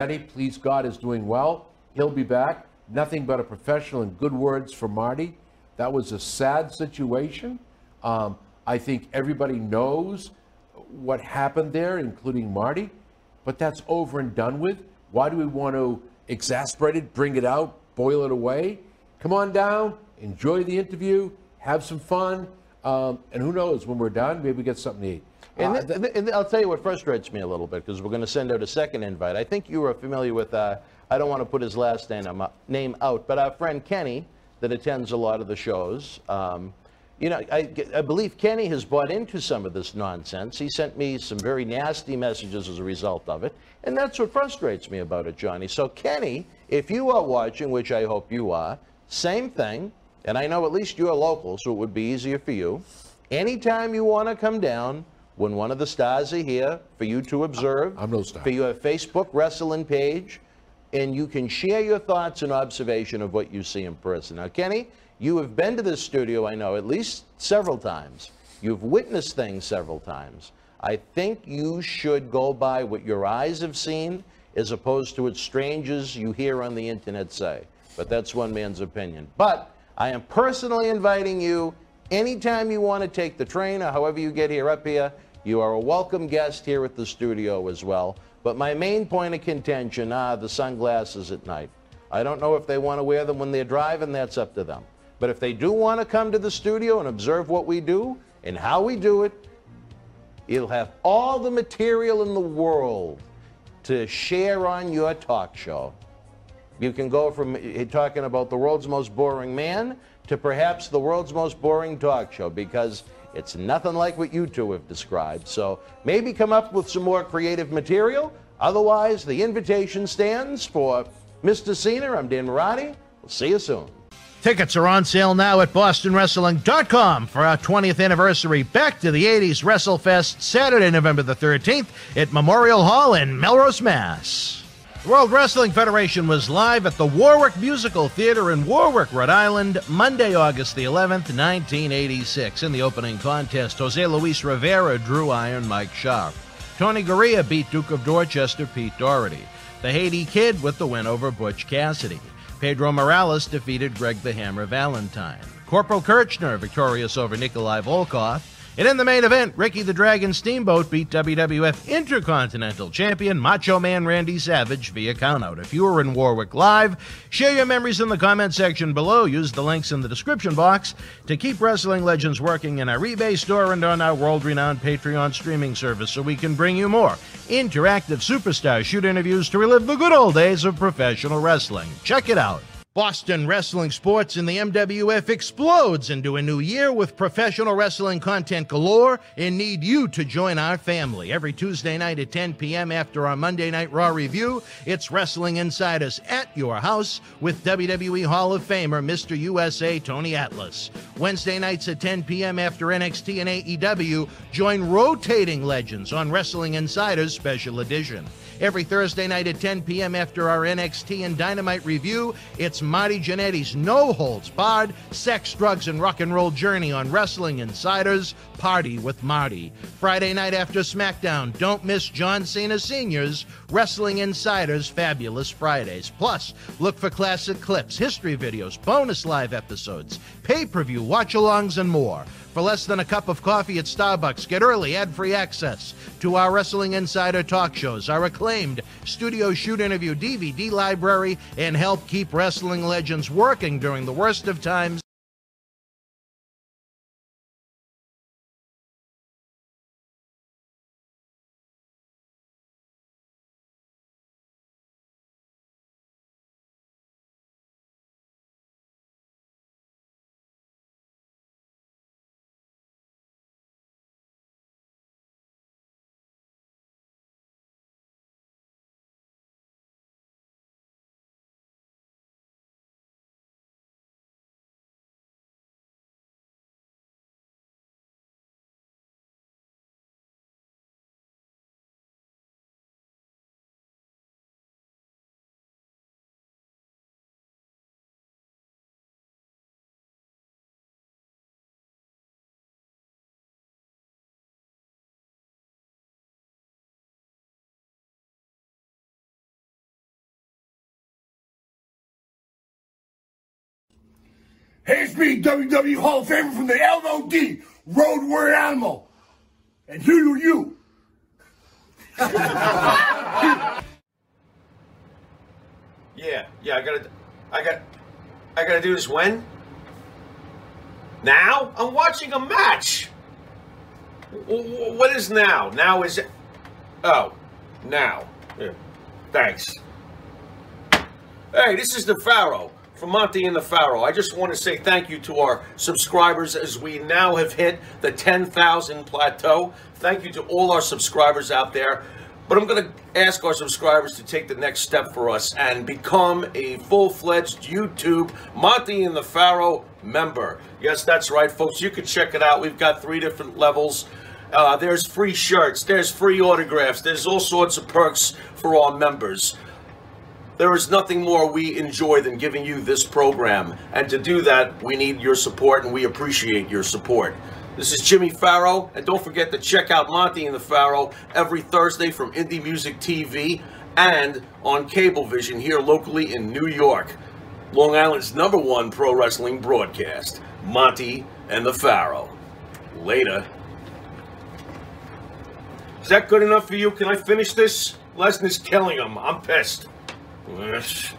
Eddie, please God, is doing well. He'll be back. Nothing but a professional and good words for Marty. That was a sad situation. Um, I think everybody knows what happened there, including Marty, but that's over and done with. Why do we want to exasperate it, bring it out, boil it away? Come on down, enjoy the interview, have some fun, um, and who knows, when we're done, maybe we get something to eat. And, Uh, th- and I'll tell you what frustrates me a little bit because we're going to send out a second invite. I think you are familiar with, uh, I don't want to put his last name, um, name out, but our friend Kenny that attends a lot of the shows. Um, you know, I, I believe Kenny has bought into some of this nonsense. He sent me some very nasty messages as a result of it. And that's what frustrates me about it, Johnny. So, Kenny, if you are watching, which I hope you are, same thing. And I know at least you're local, so it would be easier for you. Anytime you want to come down, when one of the stars are here for you to observe, I'm no star. for your Facebook wrestling page, and you can share your thoughts and observation of what you see in person. Now, Kenny, you have been to this studio, I know, at least several times. You've witnessed things several times. I think you should go by what your eyes have seen as opposed to what strangers you hear on the internet say. But that's one man's opinion. But I am personally inviting you anytime you want to take the train or however you get here up here. You are a welcome guest here at the studio as well. But my main point of contention are the sunglasses at night. I don't know if they want to wear them when they're driving, that's up to them. But if they do want to come to the studio and observe what we do and how we do it, you'll have all the material in the world to share on your talk show. You can go from eh, talking about the world's most boring man to perhaps the world's most boring talk show because it's nothing like what you two have described. So maybe come up with some more creative material. Otherwise, the invitation stands for Mr. Cena. I'm Dan Mirade. We'll see you soon. Tickets are on sale now at BostonWrestling.com for our 20th anniversary Back to the 80s WrestleFest, Saturday, November the 13th at Memorial Hall in Melrose, Mass. The World Wrestling Federation was live at the Warwick Musical Theater in Warwick, Rhode Island, Monday, August the 11th, 1986. In the opening contest, Jose Luis Rivera drew Iron Mike Sharpe. Tony Garea beat Duke of Dorchester Pete Doherty. The Haiti Kid with the win over Butch Cassidy. Pedro Morales defeated Greg the Hammer Valentine. Corporal Kirchner victorious over Nikolai Volkov. And in the main event, Ricky the Dragon Steamboat beat WWF Intercontinental Champion Macho Man Randy Savage via countout. If you were in Warwick Live, share your memories in the comment section below. Use the links in the description box to keep Wrestling Legends working in our eBay store and on our world renowned Patreon streaming service so we can bring you more interactive superstar shoot interviews to relive the good old days of professional wrestling. Check it out. Boston Wrestling Sports in the MWF explodes into a new year with professional wrestling content galore and need you to join our family. Every Tuesday night at 10 p.m. after our Monday Night Raw review, it's Wrestling Insiders at your house with WWE Hall of Famer Mr. USA Tony Atlas. Wednesday nights at 10 p.m. after NXT and AEW, join rotating legends on Wrestling Insiders Special Edition. Every Thursday night at 10 p.m. after our NXT and Dynamite review, it's Marty Jannetty's No Holds Barred Sex, Drugs, and Rock and Roll Journey on Wrestling Insiders Party with Marty. Friday night after SmackDown, don't miss John Cena Sr.'s Wrestling Insiders Fabulous Fridays. Plus, look for classic clips, history videos, bonus live episodes, pay per view, watch alongs, and more. For less than a cup of coffee at Starbucks, get early ad free access to our Wrestling Insider talk shows, our acclaimed studio shoot interview DVD library, and help keep wrestling legends working during the worst of times. It's me, WWE Hall of Famer from the LOD, Road Warrior Animal. And who are you? Yeah, yeah, I gotta, I got, I gotta do this when? Now? I'm watching a match. What is now? Now is, oh, now. Yeah. Thanks. Hey, this is the Pharaoh from Monty and the Pharaoh. I just want to say thank you to our subscribers as we now have hit the 10,000 plateau. Thank you to all our subscribers out there. But I'm going to ask our subscribers to take the next step for us and become a full fledged YouTube Monty and the Pharaoh member. Yes, that's right, folks. You can check it out. We've got three different levels. Uh, there's free shirts, there's free autographs, there's all sorts of perks for our members. There is nothing more we enjoy than giving you this program. And to do that, we need your support and we appreciate your support. This is Jimmy Farrow, and don't forget to check out Monty and the Farrow every Thursday from Indie Music TV and on Cablevision here locally in New York. Long Island's number one pro wrestling broadcast, Monty and the Pharaoh. Later. Is that good enough for you? Can I finish this? Lesnar's killing him. I'm pissed. Yes.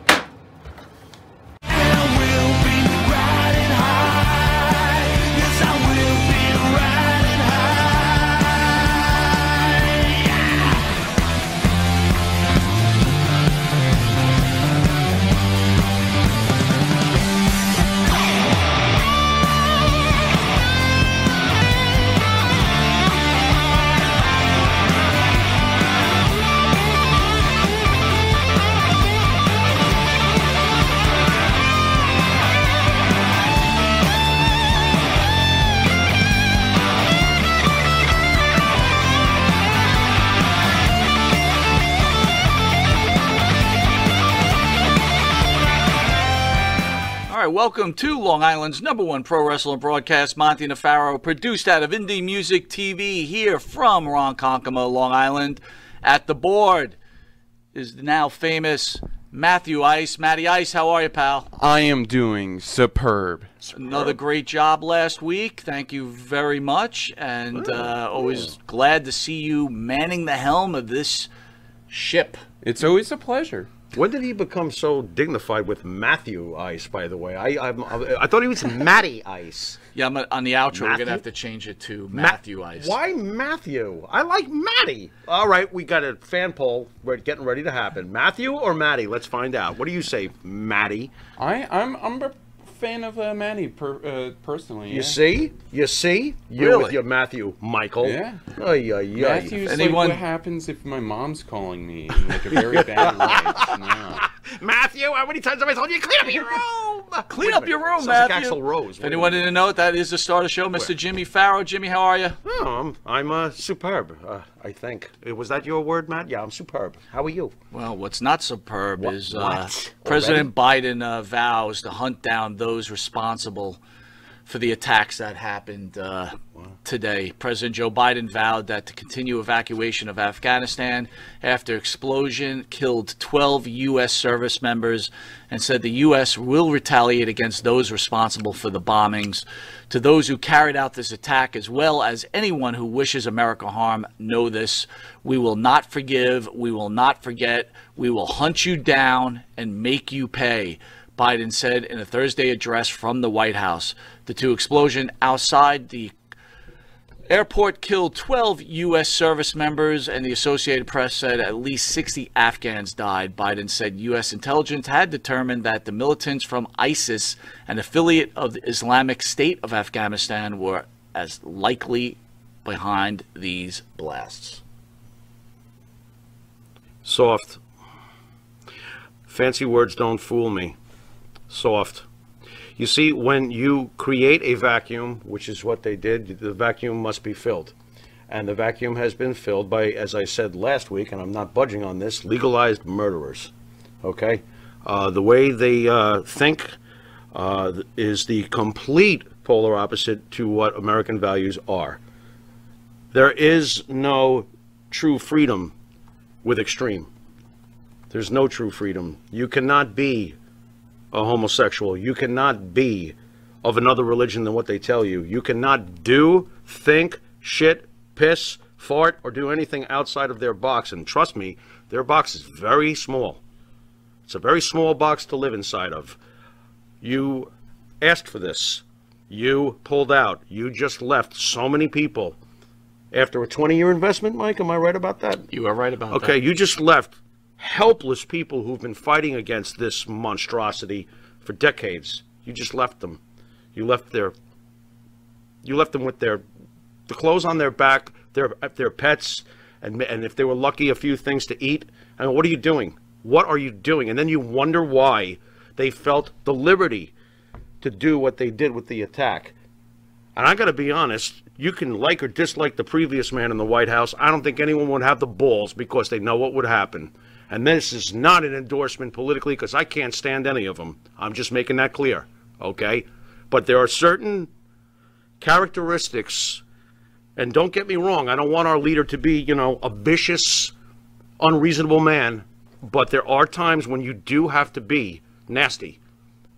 Welcome to Long Island's number one pro wrestling broadcast, Monty Nefaro, produced out of Indie Music TV here from Ronkonkoma, Long Island. At the board is the now famous Matthew Ice. Matty Ice, how are you, pal? I am doing superb. Another great job last week. Thank you very much. And uh, always glad to see you manning the helm of this ship. It's always a pleasure. When did he become so dignified with Matthew Ice? By the way, I I'm, I thought he was Matty Ice. Yeah, I'm, on the outro, we're going to have to change it to Ma- Matthew Ice. Why Matthew? I like Matty. All right, we got a fan poll. We're getting ready to happen. Matthew or Matty? Let's find out. What do you say, Matty? I I'm I'm a fan of uh, Manny per, uh, personally. You yeah. see? You see? You Really? with your Matthew Michael. Yeah. Ay, ay, ay. Matthew's Anyone- like what happens if my mom's calling me in like a very bad light. Yeah. Matthew, how many times have I told you clean up your room? Clean up your room, Sounds Matthew. Like Axl Rose. If anyone didn't know that is the start of the show, Mr. Jimmy Farrow. Jimmy, how are you? Oh, I'm, I'm uh, superb. Uh, I think. Uh, Was that your word, Matt? Yeah, I'm superb. How are you? Well, what's not superb What- is uh, what? President Biden uh, vows to hunt down those responsible for the attacks that happened uh, today. President Joe Biden vowed that to continue evacuation of Afghanistan after explosion killed 12 U.S. service members and said the U.S. will retaliate against those responsible for the bombings. To those who carried out this attack, as well as anyone who wishes America harm, know this. We will not forgive. We will not forget. We will hunt you down and make you pay. Biden said in a Thursday address from the White House. The two explosions outside the airport killed 12 U.S. service members, and the Associated Press said at least 60 Afghans died. Biden said U.S. intelligence had determined that the militants from ISIS, an affiliate of the Islamic State of Afghanistan, were as likely behind these blasts. Soft. Fancy words don't fool me. Soft. You see, when you create a vacuum, which is what they did, the vacuum must be filled. And the vacuum has been filled by, as I said last week, and I'm not budging on this, legalized murderers. Okay? Uh, the way they uh, think uh, is the complete polar opposite to what American values are. There is no true freedom with extreme. There's no true freedom. You cannot be a homosexual. You cannot be of another religion than what they tell you. You cannot do, think, shit, piss, fart, or do anything outside of their box. And trust me, their box is very small. It's a very small box to live inside of. You asked for this. You pulled out. You just left so many people after a 20 year investment, Mike. Am I right about that? You are right about that. Okay, you just left helpless people who've been fighting against this monstrosity for decades. You just left them. You left their you left them with their the clothes on their back, their their pets, and and if they were lucky, a few things to eat. I mean, what are you doing? What are you doing? And then you wonder why they felt the liberty to do what they did with the attack. And I got to be honest, you can like or dislike the previous man in the White House. I don't think anyone would have the balls because they know what would happen. And this is not an endorsement politically because I can't stand any of them. I'm just making that clear, okay? But there are certain characteristics, and don't get me wrong, I don't want our leader to be, you know, a vicious, unreasonable man, but there are times when you do have to be nasty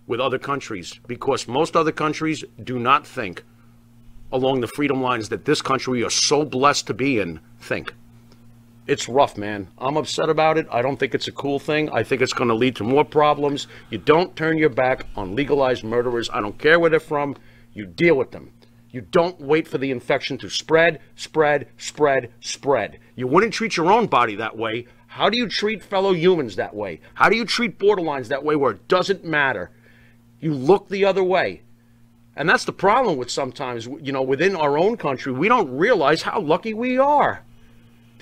with other countries because most other countries do not think along the freedom lines that this country we are so blessed to be in think. It's rough, man. I'm upset about it. I don't think it's a cool thing. I think it's going to lead to more problems. You don't turn your back on legalized murderers. I don't care where they're from. You deal with them. You don't wait for the infection to spread, spread, spread, spread. You wouldn't treat your own body that way. How do you treat fellow humans that way? How do you treat borderlines that way where it doesn't matter? You look the other way. And that's the problem with sometimes, you know, within our own country, we don't realize how lucky we are.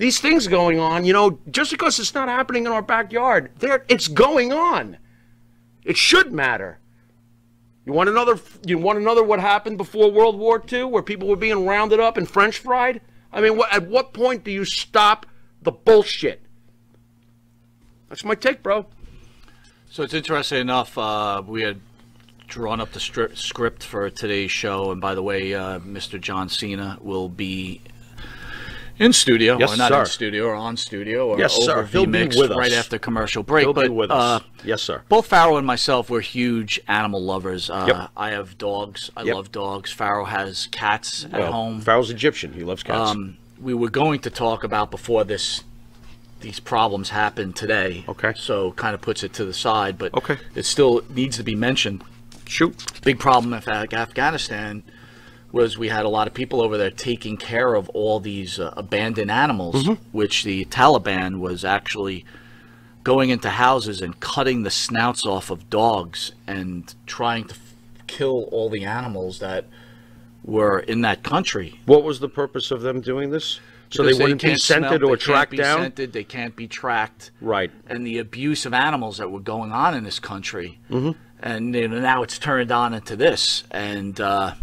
These things going on, you know, just because it's not happening in our backyard, there it's going on. It should matter. You want another you want another what happened before World War II where people were being rounded up and french fried? I mean, what, at what point do you stop the bullshit? That's my take, bro. So it's interesting enough. Uh, we had drawn up the script for today's show, and by the way, uh, Mr. John Cena will be in studio, Yes, or not sir. in studio, or on studio, or Yes, sir. over He'll be VMix with us. right after commercial break. He'll but be with uh, yes, sir. both Farrell and myself were huge animal lovers. Uh, Yep. I have dogs. I Yep. love dogs. Farrell has cats at home. Farrell's Egyptian. He loves cats. Um, we were going to talk about before this these problems happened today. Okay. So kind of puts it to the side, but Okay. it still needs to be mentioned. Shoot. Big problem in Afghanistan was we had a lot of people over there taking care of all these uh, abandoned animals, Mm-hmm. which the Taliban was actually going into houses and cutting the snouts off of dogs and trying to f- kill all the animals that were in that country. What was the purpose of them doing this? So Because they wouldn't be scented or they can't tracked be down? Scented, they can't be tracked. Right. And the abuse of animals that were going on in this country. Mm-hmm. And you know, now it's turned on into this. And, uh,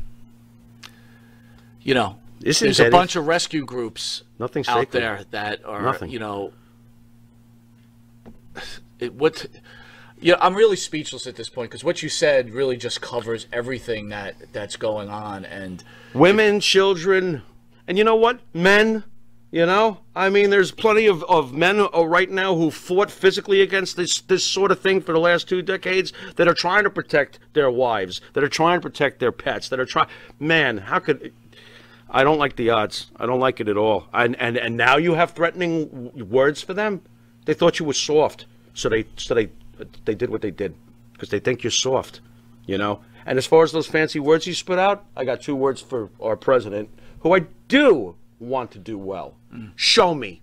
you know, Isn't there's a bunch of rescue groups Nothing out sacred. there that are, Nothing. you know, it, what. Yeah, I'm really speechless at this point because what you said really just covers everything that that's going on, and women, children, and you know what? Men. You know, I mean, there's plenty of, of men uh, right now who fought physically against this this sort of thing for the last two decades that are trying to protect their wives, that are trying to protect their pets, that are trying. Man, how could I don't like the odds. I don't like it at all. And and and now you have threatening words for them. They thought you were soft, so they so they they did what they did because they think you're soft, you know. And as far as those fancy words you spit out, I got two words for our president, who I do want to do well. Mm. Show me.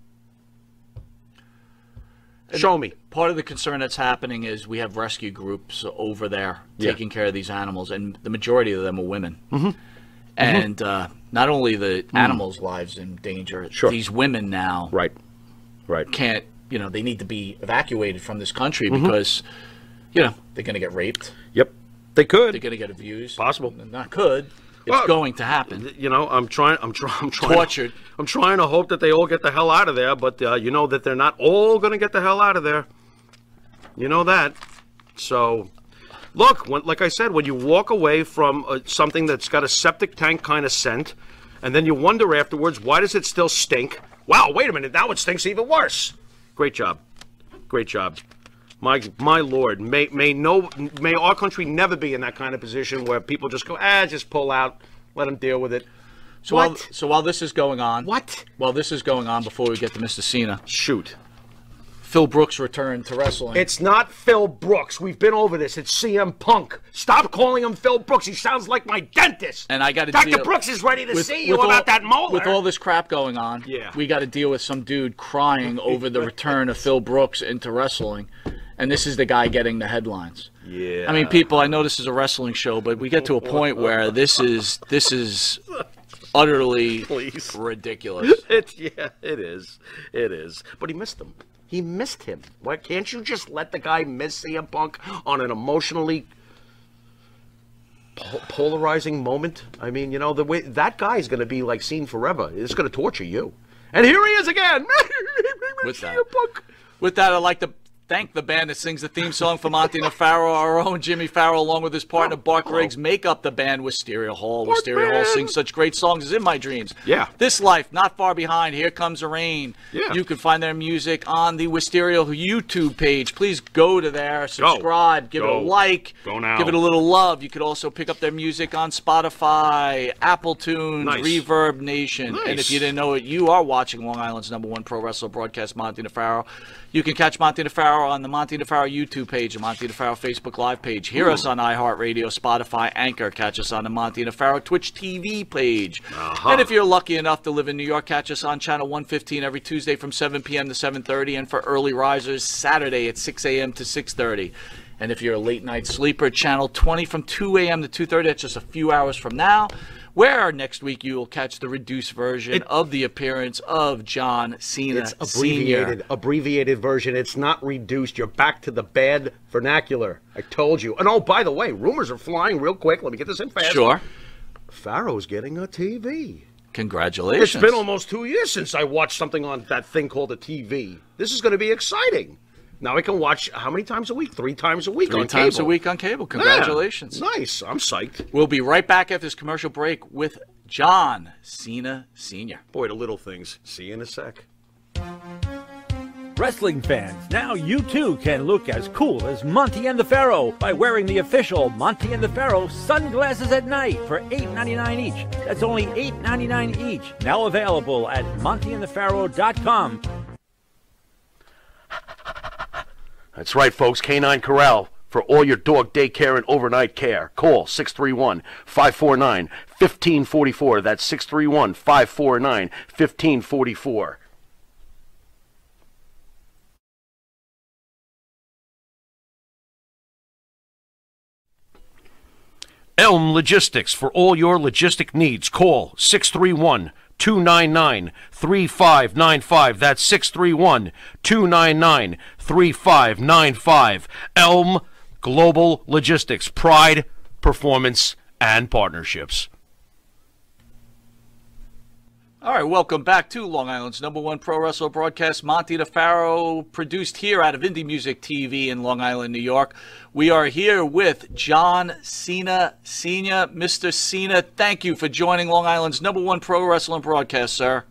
Show me. part of the concern that's happening is we have rescue groups over there Yeah. taking care of these animals, and the majority of them are women. Mm-hmm. Mm-hmm. And uh, not only the animals' lives in danger, Sure. these women now Right. Right. can't. You know, they need to be evacuated from this country Mm-hmm. because, you know, they're going to get raped. Yep. They could. They're going to get abused. Possible. Not could. It's Well, going to happen. you know, I'm trying. I'm trying. I'm trying. Tortured. I'm trying to hope that they all get the hell out of there, but uh, you know that they're not all going to get the hell out of there. You know that. So, look, when, like I said, when you walk away from uh, something that's got a septic tank kind of scent, and then you wonder afterwards, why does it still stink? Wow, wait a minute, now it stinks even worse. Great job. Great job. My my lord, may may no may our country never be in that kind of position where people just go, ah, just pull out, let them deal with it. So What? while so while this is going on, What? While this is going on, before we get to Mr. Cena, Shoot. Phil Brooks returned to wrestling. It's not Phil Brooks. We've been over this. It's CM Punk. Stop calling him Phil Brooks. He sounds like my dentist. and I got to Dr. Brooks is ready to with- see you about all- that molar. With all this crap going on, Yeah. we got to deal with some dude crying over the return of Phil Brooks into wrestling, and this is the guy getting the headlines. yeah. I mean, people, I know this is a wrestling show, but we get to a point where this is this is utterly Please. ridiculous. It's yeah, it is. It is. But he missed him. He missed him. Why can't you just let the guy miss CM Punk on an emotionally po- polarizing moment? I mean, you know, the way that guy's going to be like seen forever. It's going to torture you. And here he is again. With that. Punk. With that, I'd like to thank the band that sings the theme song for Monty Farrow, our own Jimmy Farrow, along with his partner Bart Griggs, make up the band Wisteria Hall. Wisteria Hall sings such great songs as In My Dreams. Yeah. This Life, Not Far Behind, Here Comes the Rain. Yeah. You can find their music on the Wisteria YouTube page. Please go to there, subscribe, give it a like, Go now. give it a little love. You could also pick up their music on Spotify, Apple Tunes, Nice. Reverb Nation. And if Nice. you didn't know it, you are watching Long Island's number one pro wrestler broadcast, Monty DeFaro. You can catch Monty DeFaro on the Monty DeFaro YouTube page and Monty DeFaro Facebook Live page. Hear us on iHeartRadio, Spotify, Anchor. Catch us on the Monty DeFaro Twitch TV page. Uh-huh. And if you're lucky enough to live in New York, catch us on channel 115 every Tuesday from 7 p.m. to 7:30, and for early risers, Saturday at 6 a.m. to 6:30. And if you're a late night sleeper, channel 20 from 2 a.m. to 2:30. That's just a few hours from now. Where next week you will catch the reduced version of the appearance of John Cena It's abbreviated, Sr. abbreviated version. It's not reduced. You're back to the bad vernacular. I told you. And oh, by the way, rumors are flying real quick. Let me get this in fast. Sure. Pharaoh's getting a TV. Congratulations. It's been almost two years since I watched something on that thing called a TV. This is going to be exciting. Now I can watch how many times a week? Three times a week Three on times cable. a week on cable. Yeah. Congratulations. Nice. I'm psyched. We'll be right back after this commercial break with John Cena Sr. Boy, the little things. See you in a sec. Wrestling fans, now you too can look as cool as Monty and the Pharaoh by wearing the official Monty and the Pharaoh sunglasses at night for $8.99 each. That's only $8.99 each. Now available at montyandthepharaoh.com. That's right, folks. Canine Corral for all your dog daycare and overnight care. Call 631 549 1544. That's 631 549 1544. Elm Logistics for all your logistic needs. Call 631 299 3595. That's 631 299 3595. Elm Global Logistics. Pride, performance, and partnerships. All right, welcome back to Long Island's number one pro wrestler broadcast, Monty DeFaro, produced here out of Indie Music TV in Long Island, New York. We are here with John Cena Sr. Mr. Cena, thank you for joining Long Island's number one pro wrestling broadcast, sir.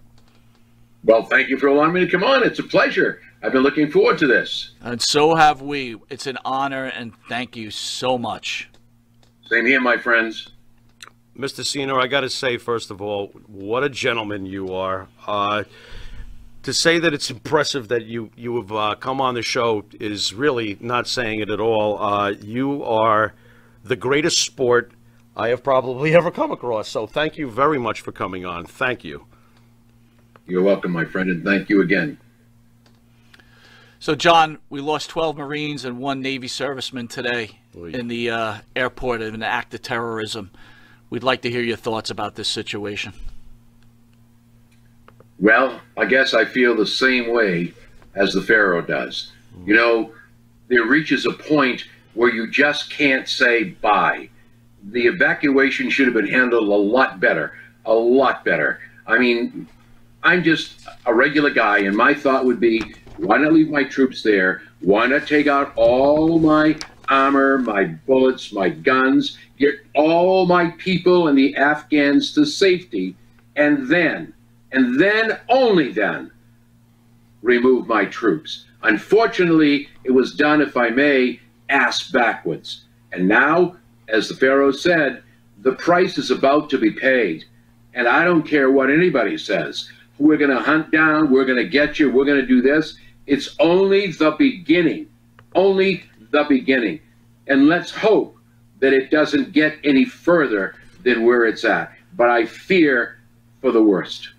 Well, thank you for allowing me to come on. It's a pleasure. I've been looking forward to this. And so have we. It's an honor, and thank you so much. Same here, my friends. Mr. Cena, I got to say, first of all, what a gentleman you are. Uh, to say that it's impressive that you you have uh, come on the show is really not saying it at all. Uh, you are the greatest sport I have probably ever come across. So thank you very much for coming on. Thank you. You're welcome, my friend, and thank you again. So, John, we lost 12 Marines and one Navy serviceman today in the uh, airport in an act of terrorism. We'd like to hear your thoughts about this situation. Well, I guess I feel the same way as the Pharaoh does. You know, there reaches a point where you just can't say bye. The evacuation should have been handled a lot better, a lot better. I mean, I'm just a regular guy, and my thought would be why not leave my troops there? Why not take out all my armor, my bullets, my guns, get all my people and the Afghans to safety, and then, and then only then, remove my troops. Unfortunately, it was done, if I may, ass backwards. And now, as the Pharaoh said, the price is about to be paid. And I don't care what anybody says. We're going to hunt down, we're going to get you, we're going to do this. It's only the beginning. Only the beginning. And let's hope that it doesn't get any further than where it's at. But I fear for the worst.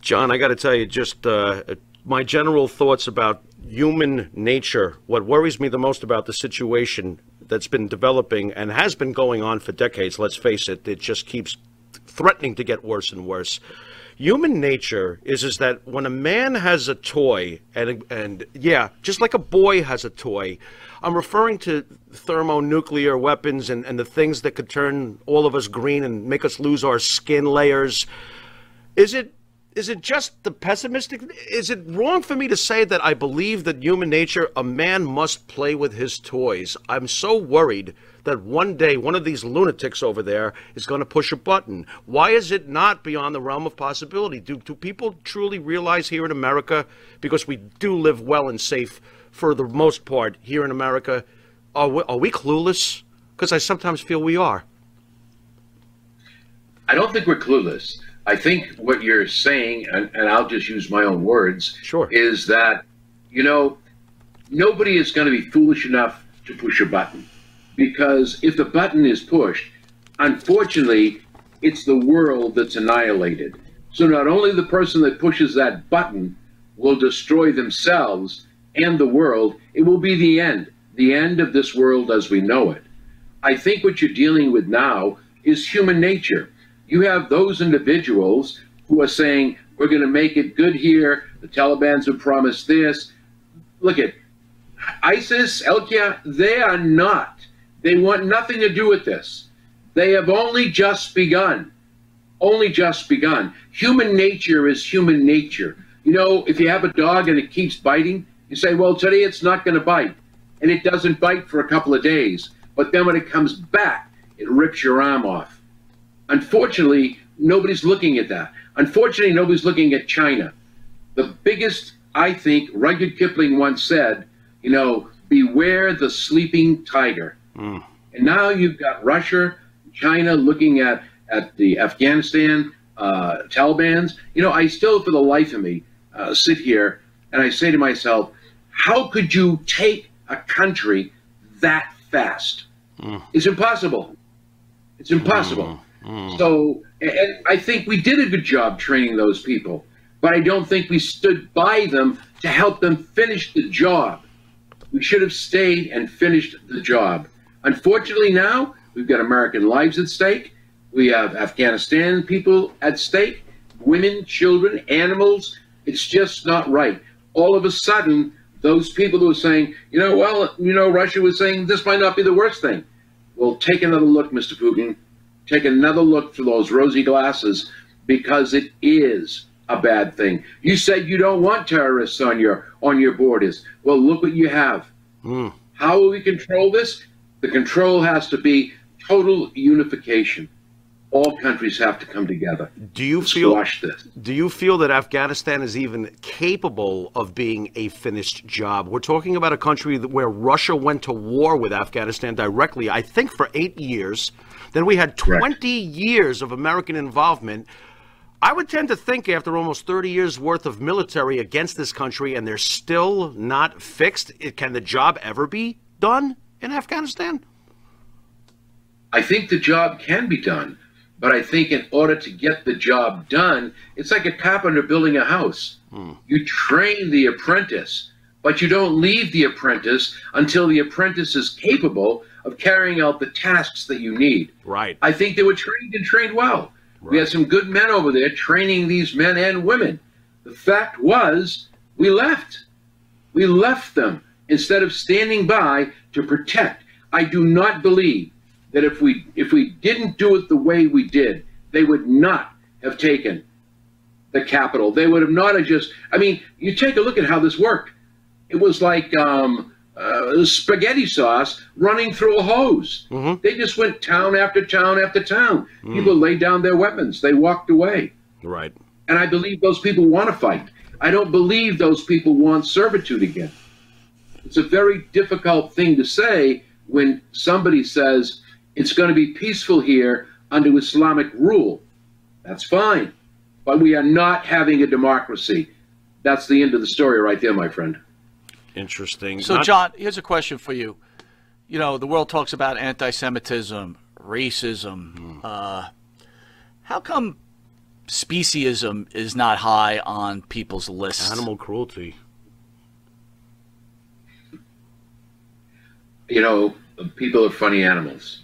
John, I got to tell you, just uh, my general thoughts about human nature. What worries me the most about the situation that's been developing and has been going on for decades, let's face it, it just keeps threatening to get worse and worse. Human nature is is that when a man has a toy and and yeah, just like a boy has a toy, I'm referring to thermonuclear weapons and, and the things that could turn all of us green and make us lose our skin layers. Is it is it just the pessimistic? Is it wrong for me to say that I believe that human nature, a man must play with his toys? I'm so worried that one day one of these lunatics over there is going to push a button. Why is it not beyond the realm of possibility? Do, do people truly realize here in America, because we do live well and safe for the most part here in America, are we, are we clueless? Because I sometimes feel we are. I don't think we're clueless. I think what you're saying, and, and I'll just use my own words, sure. is that, you know, nobody is going to be foolish enough to push a button. Because if the button is pushed, unfortunately, it's the world that's annihilated. So not only the person that pushes that button will destroy themselves and the world, it will be the end, the end of this world as we know it. I think what you're dealing with now is human nature you have those individuals who are saying, we're going to make it good here. The Taliban's have promised this. Look at ISIS, Al they are not. They want nothing to do with this. They have only just begun. Only just begun. Human nature is human nature. You know, if you have a dog and it keeps biting, you say, well, today it's not going to bite. And it doesn't bite for a couple of days. But then when it comes back, it rips your arm off. Unfortunately, nobody's looking at that. Unfortunately, nobody's looking at China. The biggest, I think, Rudyard Kipling once said, you know, beware the sleeping tiger. Mm. And now you've got Russia, China looking at, at the Afghanistan uh, Taliban's. You know, I still, for the life of me, uh, sit here and I say to myself, how could you take a country that fast? Mm. It's impossible. It's impossible. Mm. Mm. So, and I think we did a good job training those people, but I don't think we stood by them to help them finish the job. We should have stayed and finished the job. Unfortunately, now we've got American lives at stake. We have Afghanistan people at stake, women, children, animals. It's just not right. All of a sudden, those people who are saying, you know, well, you know, Russia was saying this might not be the worst thing. Well, take another look, Mr. Putin take another look through those rosy glasses because it is a bad thing. You said you don't want terrorists on your on your borders. Well, look what you have. Mm. How will we control this? The control has to be total unification. All countries have to come together. Do you feel squash this? Do you feel that Afghanistan is even capable of being a finished job? We're talking about a country where Russia went to war with Afghanistan directly. I think for eight years. Then we had 20 Correct. years of American involvement. I would tend to think after almost 30 years worth of military against this country and they're still not fixed, can the job ever be done in Afghanistan? I think the job can be done, but I think in order to get the job done, it's like a carpenter building a house. Hmm. You train the apprentice, but you don't leave the apprentice until the apprentice is capable of carrying out the tasks that you need. Right. I think they were trained and trained well. Right. We had some good men over there training these men and women. The fact was, we left. We left them instead of standing by to protect. I do not believe that if we if we didn't do it the way we did, they would not have taken the capital. They would have not have just. I mean, you take a look at how this worked. It was like um, uh, spaghetti sauce running through a hose. Mm-hmm. They just went town after town after town. Mm. People laid down their weapons. They walked away. Right. And I believe those people want to fight. I don't believe those people want servitude again. It's a very difficult thing to say when somebody says it's going to be peaceful here under Islamic rule. That's fine. But we are not having a democracy. That's the end of the story right there, my friend. Interesting. So, Not- John, here's a question for you. You know, the world talks about anti-Semitism, racism. Uh, how come speciesism is not high on people's lists? Animal cruelty. You know, people are funny animals.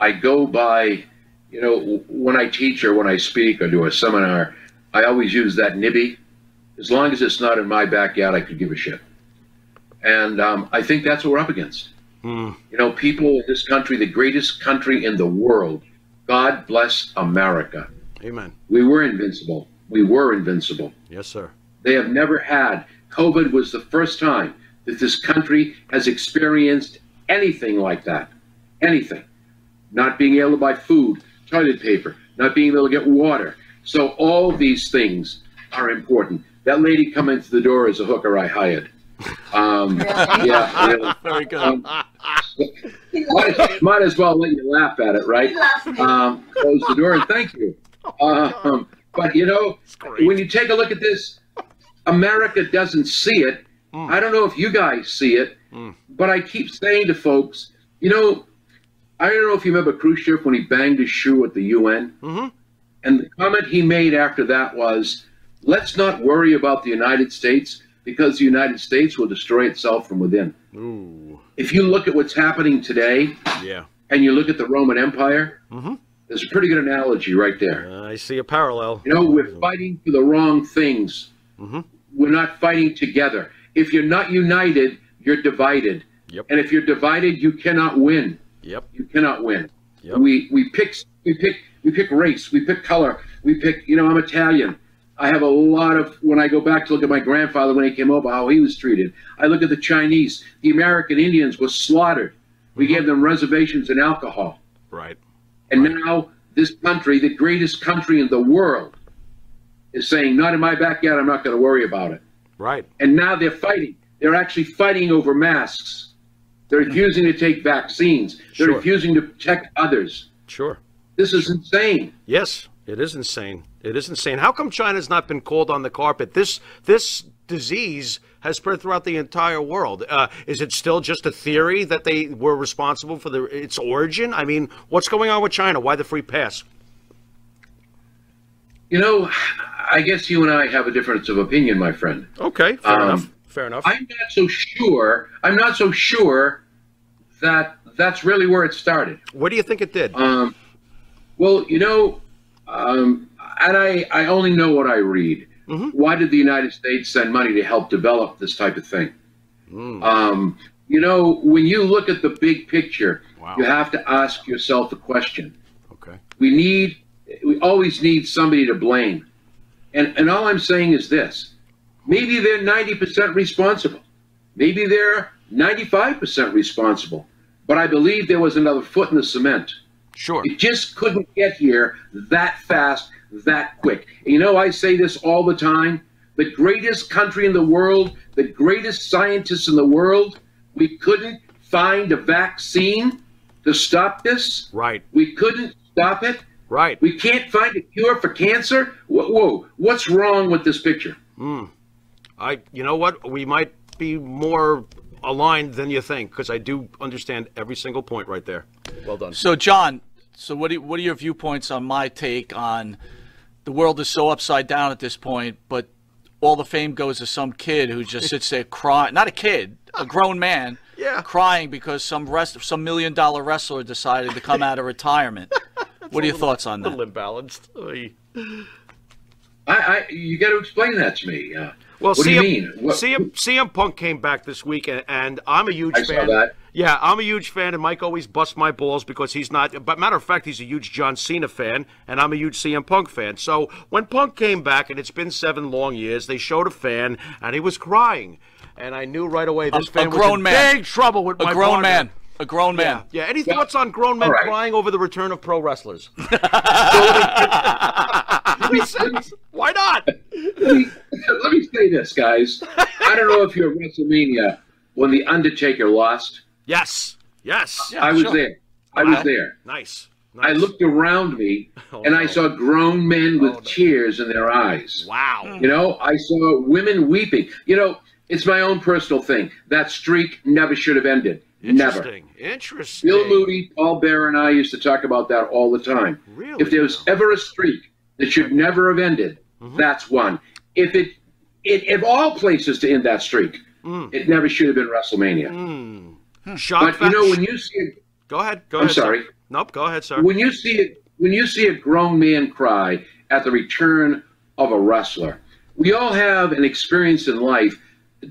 I go by, you know, when I teach or when I speak or do a seminar, I always use that NIMBY. As long as it's not in my backyard, I could give a shit. And um, I think that's what we're up against. You know, people in this country, the greatest country in the world, God bless America. Amen. We were invincible. We were invincible. Yes, sir. They have never had. COVID was the first time that this country has experienced anything like that. Anything. Not being able to buy food, toilet paper, not being able to get water. So all these things are important. That lady coming through the door is a hooker I hired. Um, yeah, really. Very good. Um, might, might as well let you laugh at it, right? Um, close the door and thank you. Um, but you know, when you take a look at this, America doesn't see it. I don't know if you guys see it, but I keep saying to folks, you know, I don't know if you remember Khrushchev when he banged his shoe at the UN. Mm-hmm. And the comment he made after that was, let's not worry about the United States because the United States will destroy itself from within. Ooh. If you look at what's happening today Yeah. and you look at the Roman Empire, Mm-hmm. there's a pretty good analogy right there. I see a parallel. You know, we're fighting for the wrong things. Mhm. We're not fighting together. If you're not united, you're divided. Yep. And if you're divided, you cannot win. Yep. You cannot win. Yep. We we pick we pick we pick race, we pick color, we pick. You know, I'm Italian. I have a lot of when I go back to look at my grandfather when he came over, how he was treated. I look at the Chinese. The American Indians were slaughtered. We mm-hmm. gave them reservations and alcohol. Right. And now this country, the greatest country in the world, is saying, "Not in my backyard. I'm not going to worry about it." Right. And now they're fighting. They're actually fighting over masks. They're refusing to take vaccines. They're Sure. refusing to protect others. Sure. This is insane. Yes, it is insane. It is insane. How come China's not been called on the carpet? This this disease has spread throughout the entire world. Uh, is it still just a theory that they were responsible for the, its origin? I mean, what's going on with China? Why the free pass? You know, I guess you and I have a difference of opinion, my friend. Okay, fair Um, enough. Fair enough. I'm not so sure. I'm not so sure that that's really where it started. What do you think it did? Um, well, you know, um, and I, I only know what I read. Why did the United States send money to help develop this type of thing? Um, you know, when you look at the big picture, you have to ask yourself a question. Okay. We need, we always need somebody to blame. And, and all I'm saying is this maybe they're 90% responsible. Maybe they're 95% responsible. But I believe there was another foot in the cement. Sure. It just couldn't get here that fast, that quick. And you know, I say this all the time. The greatest country in the world, the greatest scientists in the world, we couldn't find a vaccine to stop this. Right. We couldn't stop it. Right. We can't find a cure for cancer. Whoa, whoa. what's wrong with this picture? Hmm. I, you know what? We might be more aligned than you think because I do understand every single point right there. Well done. So, John, so what, do, what are your viewpoints on my take on the world is so upside down at this point, but all the fame goes to some kid who just sits there crying, not a kid, a grown man, Yeah. crying because some rest, some million dollar wrestler decided to come out of retirement. What are your thoughts on that? A that? little imbalanced. Oy. I, I you got to explain that to me. Uh, Well, what do CM, you mean? What- CM, CM Punk came back this week, and, and I'm a huge I saw fan. that. Yeah, I'm a huge fan, and Mike always busts my balls because he's not. But matter of fact, he's a huge John Cena fan, and I'm a huge CM Punk fan. So when Punk came back, and it's been seven long years, they showed a fan, and he was crying, and I knew right away this A- a fan was grown in man. big trouble with A my grown partner. man. A grown man. Yeah. Any thoughts on grown men All right. crying over the return of pro wrestlers? Why not? let me, let me say this, guys. I don't know if you're at WrestleMania when The Undertaker lost. Yes. Yes. I was there. I was there. Nice. I looked around me oh, and I saw grown men with oh, tears in their eyes. Wow. You know, I saw women weeping. You know, it's my own personal thing. That streak never should have ended. Never. Interesting. Interesting. Bill Moody, Paul Bearer, and I used to talk about that all the time. Really? If there was ever a streak that should never have ended, Mm-hmm. that's one. If it, it, if all places to end that streak, Mm. it never should have been WrestleMania. Shock But you know, when you see it, Go ahead. Go I'm ahead. sir. sorry. Nope. Go ahead, sir. when you see it, when you see a grown man cry at the return of a wrestler, we all have an experience in life,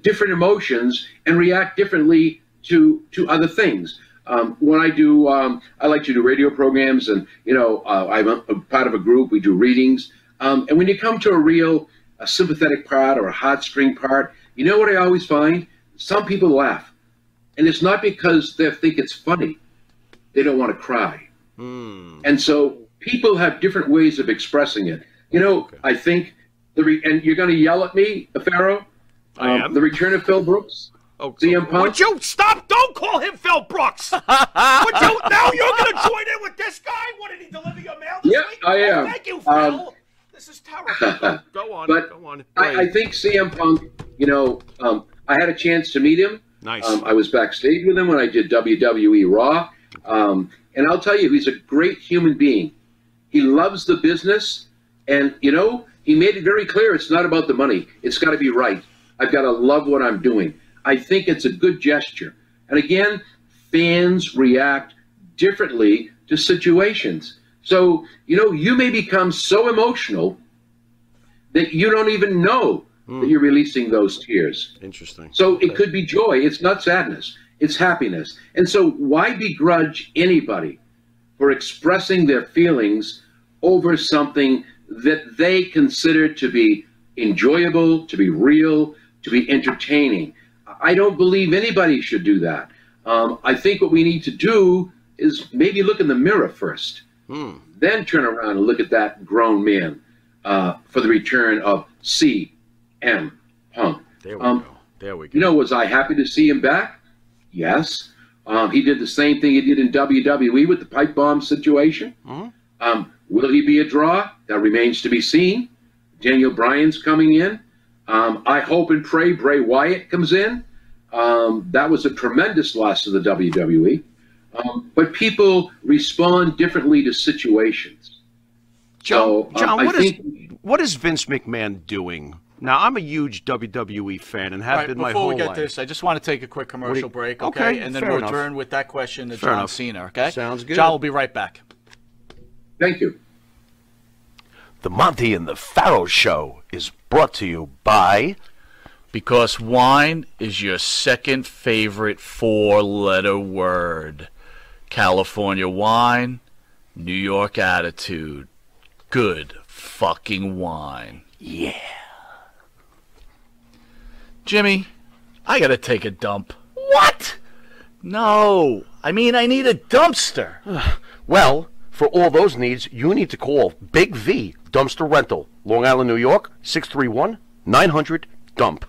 different emotions, and react differently to to other things. Um, when I do, um, I like to do radio programs, and you know, uh, I'm a, a part of a group. We do readings, um, and when you come to a real a sympathetic part or a heartstring part, you know what I always find? Some people laugh, and it's not because they think it's funny; they don't want to cry. And so people have different ways of expressing it. You know, I think the re- and you're going to yell at me, Pharaoh. I am. The return of Phil Brooks. Oh, CM Punk. Would you stop? Don't call him Phil Brooks. Would you? Now you're going to join in with this guy? What did he deliver your mail this Yeah, week? I Oh, am. thank you, Phil. Um, this is terrible. Go on. But go on. I, I think CM Punk. You know, um, I had a chance to meet him. Nice. Um, I was backstage with him when I did WWE Raw, um, and I'll tell you, he's a great human being. He loves the business, and you know, he made it very clear it's not about the money. It's got to be right. I've got to love what I'm doing. I think it's a good gesture. And again, fans react differently to situations. So, you know, you may become so emotional that you don't even know that hmm. you're releasing those tears. Interesting. So it could be joy. It's not sadness. It's happiness. And so why begrudge anybody for expressing their feelings over something that they consider to be enjoyable, to be real, to be entertaining? I don't believe anybody should do that. Um, I think what we need to do is maybe look in the mirror first, then turn around and look at that grown man uh, for the return of C.M. Punk. There we Um, go. There we go. you know, was I happy to see him back? Yes. Um, he did the same thing he did in WWE with the pipe bomb situation. Um, will he be a draw? That remains to be seen. Daniel Bryan's coming in. Um, I hope and pray Bray Wyatt comes in. Um, that was a tremendous loss to the WWE. Um, but people respond differently to situations. John, So, um, John I what is think- what is Vince McMahon doing? Now, I'm a huge WWE fan and have All right, been my whole life. before we get life. this, I just want to take a quick commercial you- break, okay, okay? and then we'll enough. return with that question to Fair John enough. Cena, okay? Sounds good. John will be right back. Thank you. The Monte and the Pharaoh Show is brought to you by. Because wine is your second favorite four letter word. California wine, New York attitude. Good fucking wine. Yeah. Jimmy, I gotta take a dump. What? No, I mean, I need a dumpster. Well, for all those needs, you need to call Big V Dumpster Rental, Long Island, New York, 631 900 Dump.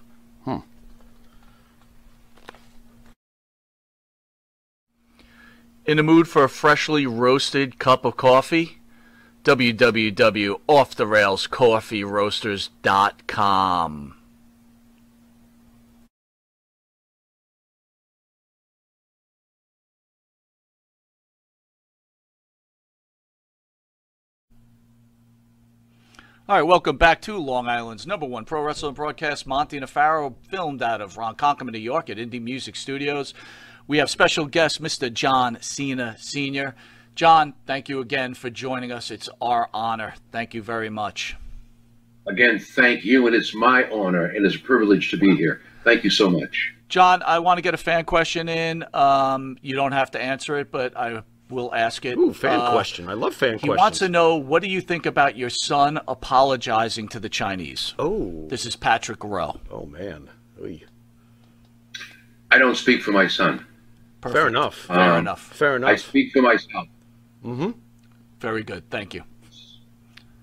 In the mood for a freshly roasted cup of coffee? www.offtherailscoffeeroasters.com. All right, welcome back to Long Island's number one pro wrestling broadcast, Monte Pharaoh, filmed out of Ronkonkoma, New York at Indie Music Studios. We have special guest, Mr. John Cena Sr. John, thank you again for joining us. It's our honor. Thank you very much. Again, thank you, and it's my honor and it's a privilege to be here. Thank you so much. John, I want to get a fan question in. Um, you don't have to answer it, but I will ask it. Ooh, fan Uh, question. I love fan He questions. He wants to know what do you think about your son apologizing to the Chinese? Oh. This is Patrick Rowe. Oh, man. Oy. I don't speak for my son. Fair enough. Fair Um, enough. Fair enough. I speak for myself. Mm-hmm. Very good. Thank you.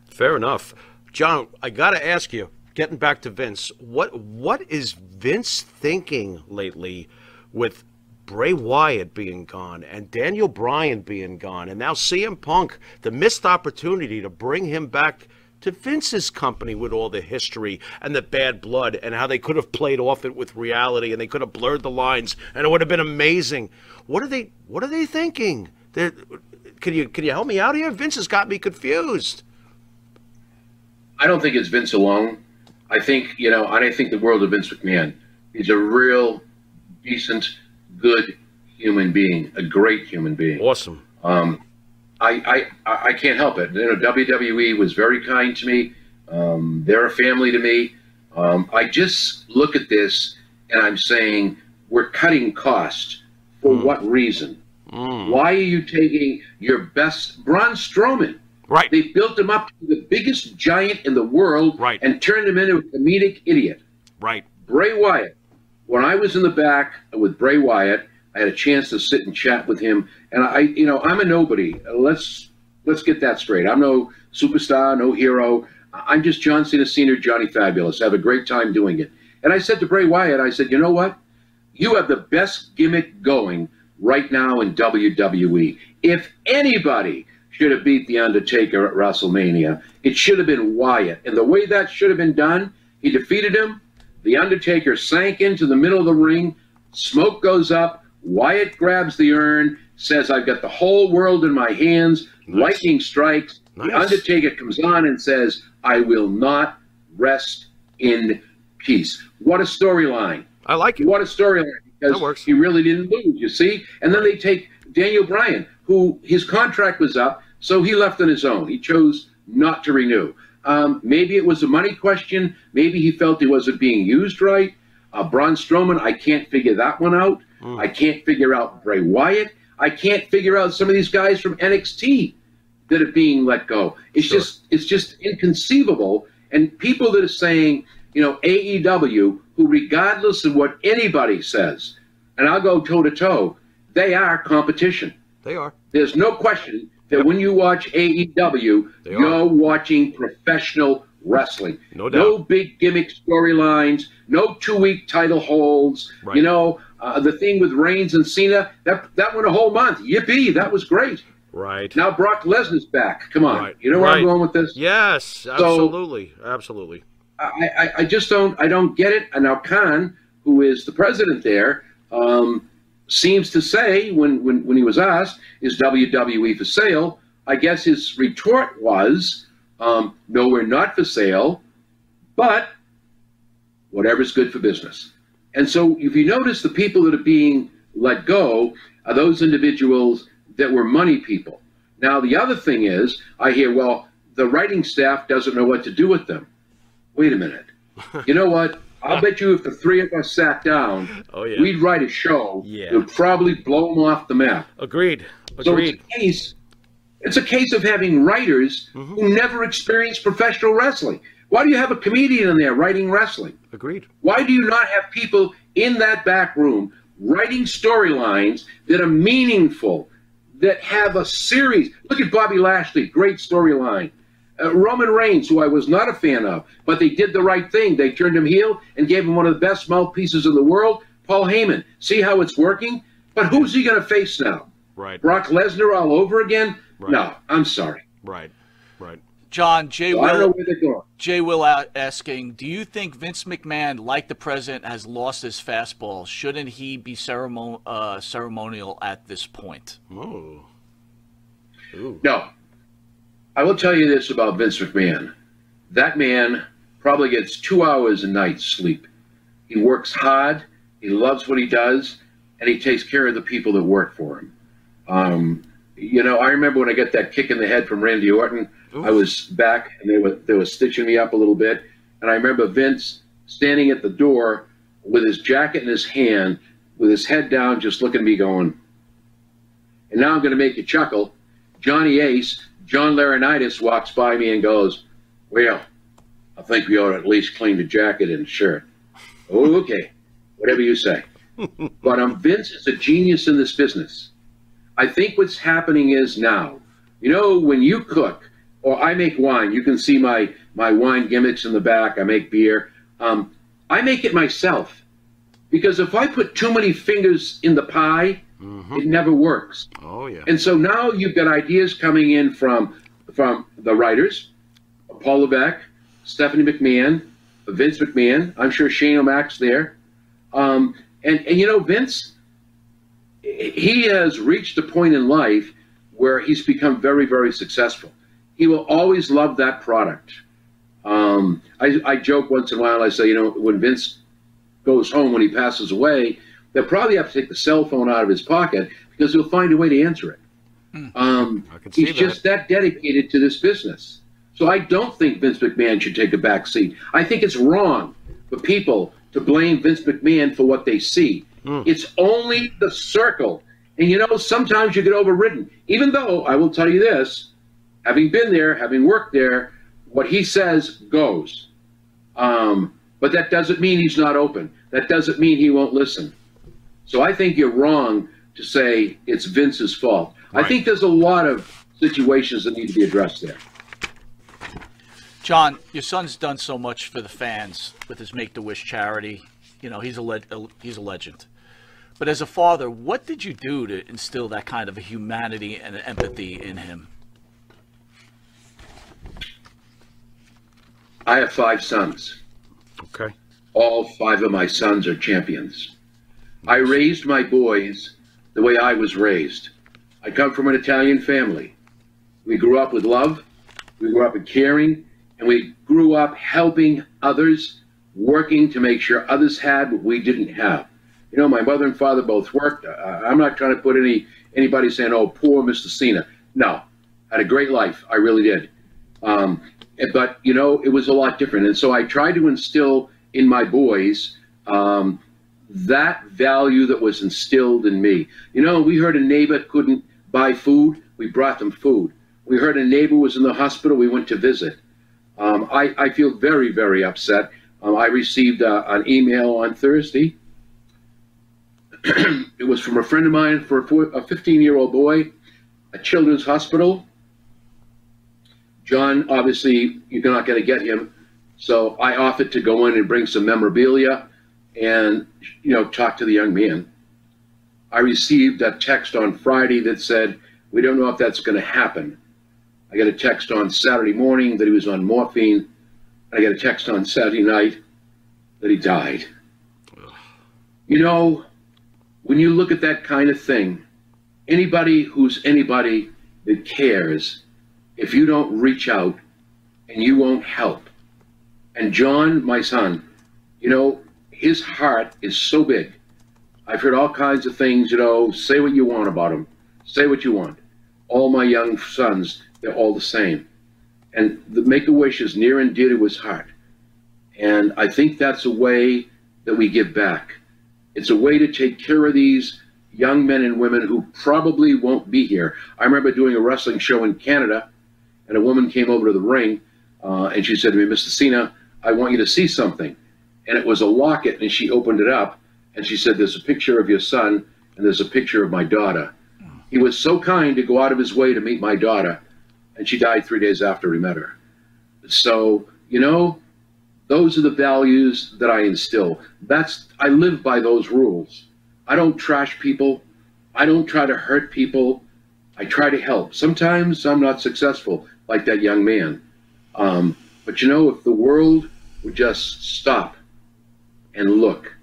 Fair enough. John, I got to ask you, getting back to Vince, what what is Vince thinking lately with Bray Wyatt being gone and Daniel Bryan being gone and now CM Punk, the missed opportunity to bring him back to Vince's company with all the history and the bad blood and how they could have played off it with reality and they could have blurred the lines and it would have been amazing. What are they what are they thinking? They're, can you can you help me out here? Vince has got me confused. I don't think it's Vince alone. I think, you know, I think the world of Vince McMahon. He's a real decent, good human being, a great human being. Awesome. Um, I, I, I can't help it. You know, WWE was very kind to me. Um, they're a family to me. Um, I just look at this and I'm saying we're cutting costs. For what reason? Why are you taking your best Braun Strowman? Right. They built him up to the biggest giant in the world Right. and turned him into a comedic idiot. Right. Bray Wyatt. When I was in the back with Bray Wyatt, I had a chance to sit and chat with him, and I, you know, I'm a nobody. Let's let's get that straight. I'm no superstar, no hero. I'm just John Cena Senior, Johnny Fabulous. I have a great time doing it. And I said to Bray Wyatt, I said, you know what? You have the best gimmick going right now in WWE. If anybody should have beat The Undertaker at WrestleMania, it should have been Wyatt. And the way that should have been done, he defeated him. The Undertaker sank into the middle of the ring. Smoke goes up. Wyatt grabs the urn, says, I've got the whole world in my hands. Lightning strikes. Nice. The Undertaker comes on and says, I will not rest in peace. What a storyline. I like it. What a storyline because works. he really didn't lose, you see? And then they take Daniel Bryan, who his contract was up, so he left on his own. He chose not to renew. Um, maybe it was a money question. Maybe he felt he wasn't being used right. Uh, Braun Strowman, I can't figure that one out. Mm. I can't figure out Bray Wyatt. I can't figure out some of these guys from NXT that are being let go. It's Sure. just it's just inconceivable. And people that are saying, you know, AEW, who regardless of what anybody says, and I'll go toe to toe, they are competition. They are. There's no question that when you watch AEW, They you're are. watching professional wrestling. No doubt. No big gimmick storylines, no two-week title holds. Right. You know, uh, the thing with Reigns and Cena, that that went a whole month. Yippee, that was great. Right. Now Brock Lesnar's back. Come on. Right. You know where Right. I'm going with this? Yes, absolutely. absolutely. I, I, I just don't I don't get it. And now Khan, who is the president there, um, seems to say when, when when he was asked, "Is WWE for sale?" I guess his retort was, um, "No, we're not for sale, but whatever's good for business." And so, if you notice, the people that are being let go are those individuals that were money people. Now, the other thing is, I hear, well, the writing staff doesn't know what to do with them. Wait a minute. You know what? I'll bet you if the three of us sat down, Oh, yeah. we'd write a show Yeah. that would probably blow them off the map. Agreed. So it's a case. It's a case of having writers Mm-hmm. who never experienced professional wrestling. Why do you have a comedian in there writing wrestling? Agreed. Why do you not have people in that back room writing storylines that are meaningful, that have a series? Look at Bobby Lashley, great storyline. Uh, Roman Reigns, who I was not a fan of, but they did the right thing. They turned him heel and gave him one of the best mouthpieces in the world. Paul Heyman, see how it's working? But who's he going to face now? Right. Brock Lesnar all over again? Right. No, I'm sorry. Right. Right. John, J. So I don't know Will, where they're Will out asking, do you think Vince McMahon, like the president, has lost his fastball? Shouldn't he be ceremon- uh, ceremonial at this point? Oh. Ooh. No. I will tell you this about Vince McMahon. That man probably gets two hours a night sleep. He works hard, he loves what he does, and he takes care of the people that work for him. Um, you know, I remember when I got that kick in the head from Randy Orton, I was back and they were they were stitching me up a little bit, and I remember Vince standing at the door with his jacket in his hand, with his head down, just looking at me going, and now I'm going to make you chuckle. Johnny Ace, John Laurinaitis walks by me and goes, Well, I think we ought to at least clean the jacket and shirt. Oh, okay. Whatever you say. but um, Vince is a genius in this business. I think what's happening is now, you know, when you cook or I make wine, you can see my my wine gimmicks in the back. I make beer. Um, I make it myself because if I put too many fingers in the pie, it never works. Oh yeah. And so now you've got ideas coming in from from the writers, Paul Levesque, Stephanie McMahon, Vince McMahon. I'm sure Shane O'Mac's there. Um, and, and you know, Vince, he has reached a point in life where he's become very, very successful. He will always love that product. Um, I, I joke once in a while. I say, you know, when Vince goes home when he passes away, they'll probably have to take the cell phone out of his pocket because he'll find a way to answer it. Um, can see he's just that dedicated to this business. So I don't think Vince McMahon should take a back seat. I think it's wrong for people to blame Vince McMahon for what they see. It's only the circle. And you know, sometimes you get overridden. Even though I will tell you this, having been there, having worked there, what he says goes. Um, but that doesn't mean he's not open. That doesn't mean he won't listen. So I think you're wrong to say it's Vince's fault. I think there's a lot of situations that need to be addressed there. John, your son's done so much for the fans with his Make the Wish charity. You know, he's a le- he's a legend. But as a father, what did you do to instill that kind of a humanity and empathy in him? I have five sons. Okay. All five of my sons are champions. I raised my boys the way I was raised. I come from an Italian family. We grew up with love, we grew up with caring, and we grew up helping others, working to make sure others had what we didn't have. You know, my mother and father both worked. Uh, I'm not trying to put any anybody saying, "Oh, poor Mr. Cena." No, had a great life. I really did. Um, but you know, it was a lot different, and so I tried to instill in my boys um, that value that was instilled in me. You know, we heard a neighbor couldn't buy food. We brought them food. We heard a neighbor was in the hospital. We went to visit. Um, I, I feel very, very upset. Um, I received uh, an email on Thursday. it was from a friend of mine for a, a 15 year old boy, a children's hospital. John, obviously, you're not going to get him. So I offered to go in and bring some memorabilia and, you know, talk to the young man. I received a text on Friday that said, we don't know if that's going to happen. I got a text on Saturday morning that he was on morphine. I got a text on Saturday night that he died. You know, when you look at that kind of thing, anybody who's anybody that cares, if you don't reach out and you won't help. And John, my son, you know, his heart is so big. I've heard all kinds of things, you know, say what you want about him. Say what you want. All my young sons, they're all the same. And the Make a Wish is near and dear to his heart. And I think that's a way that we give back. It's a way to take care of these young men and women who probably won't be here. I remember doing a wrestling show in Canada, and a woman came over to the ring, uh, and she said to me, Mr. Cena, I want you to see something. And it was a locket, and she opened it up, and she said, There's a picture of your son, and there's a picture of my daughter. He was so kind to go out of his way to meet my daughter, and she died three days after he met her. So, you know, those are the values that I instill. That's I live by those rules. I don't trash people. I don't try to hurt people. I try to help. Sometimes I'm not successful, like that young man. Um, but you know, if the world would just stop and look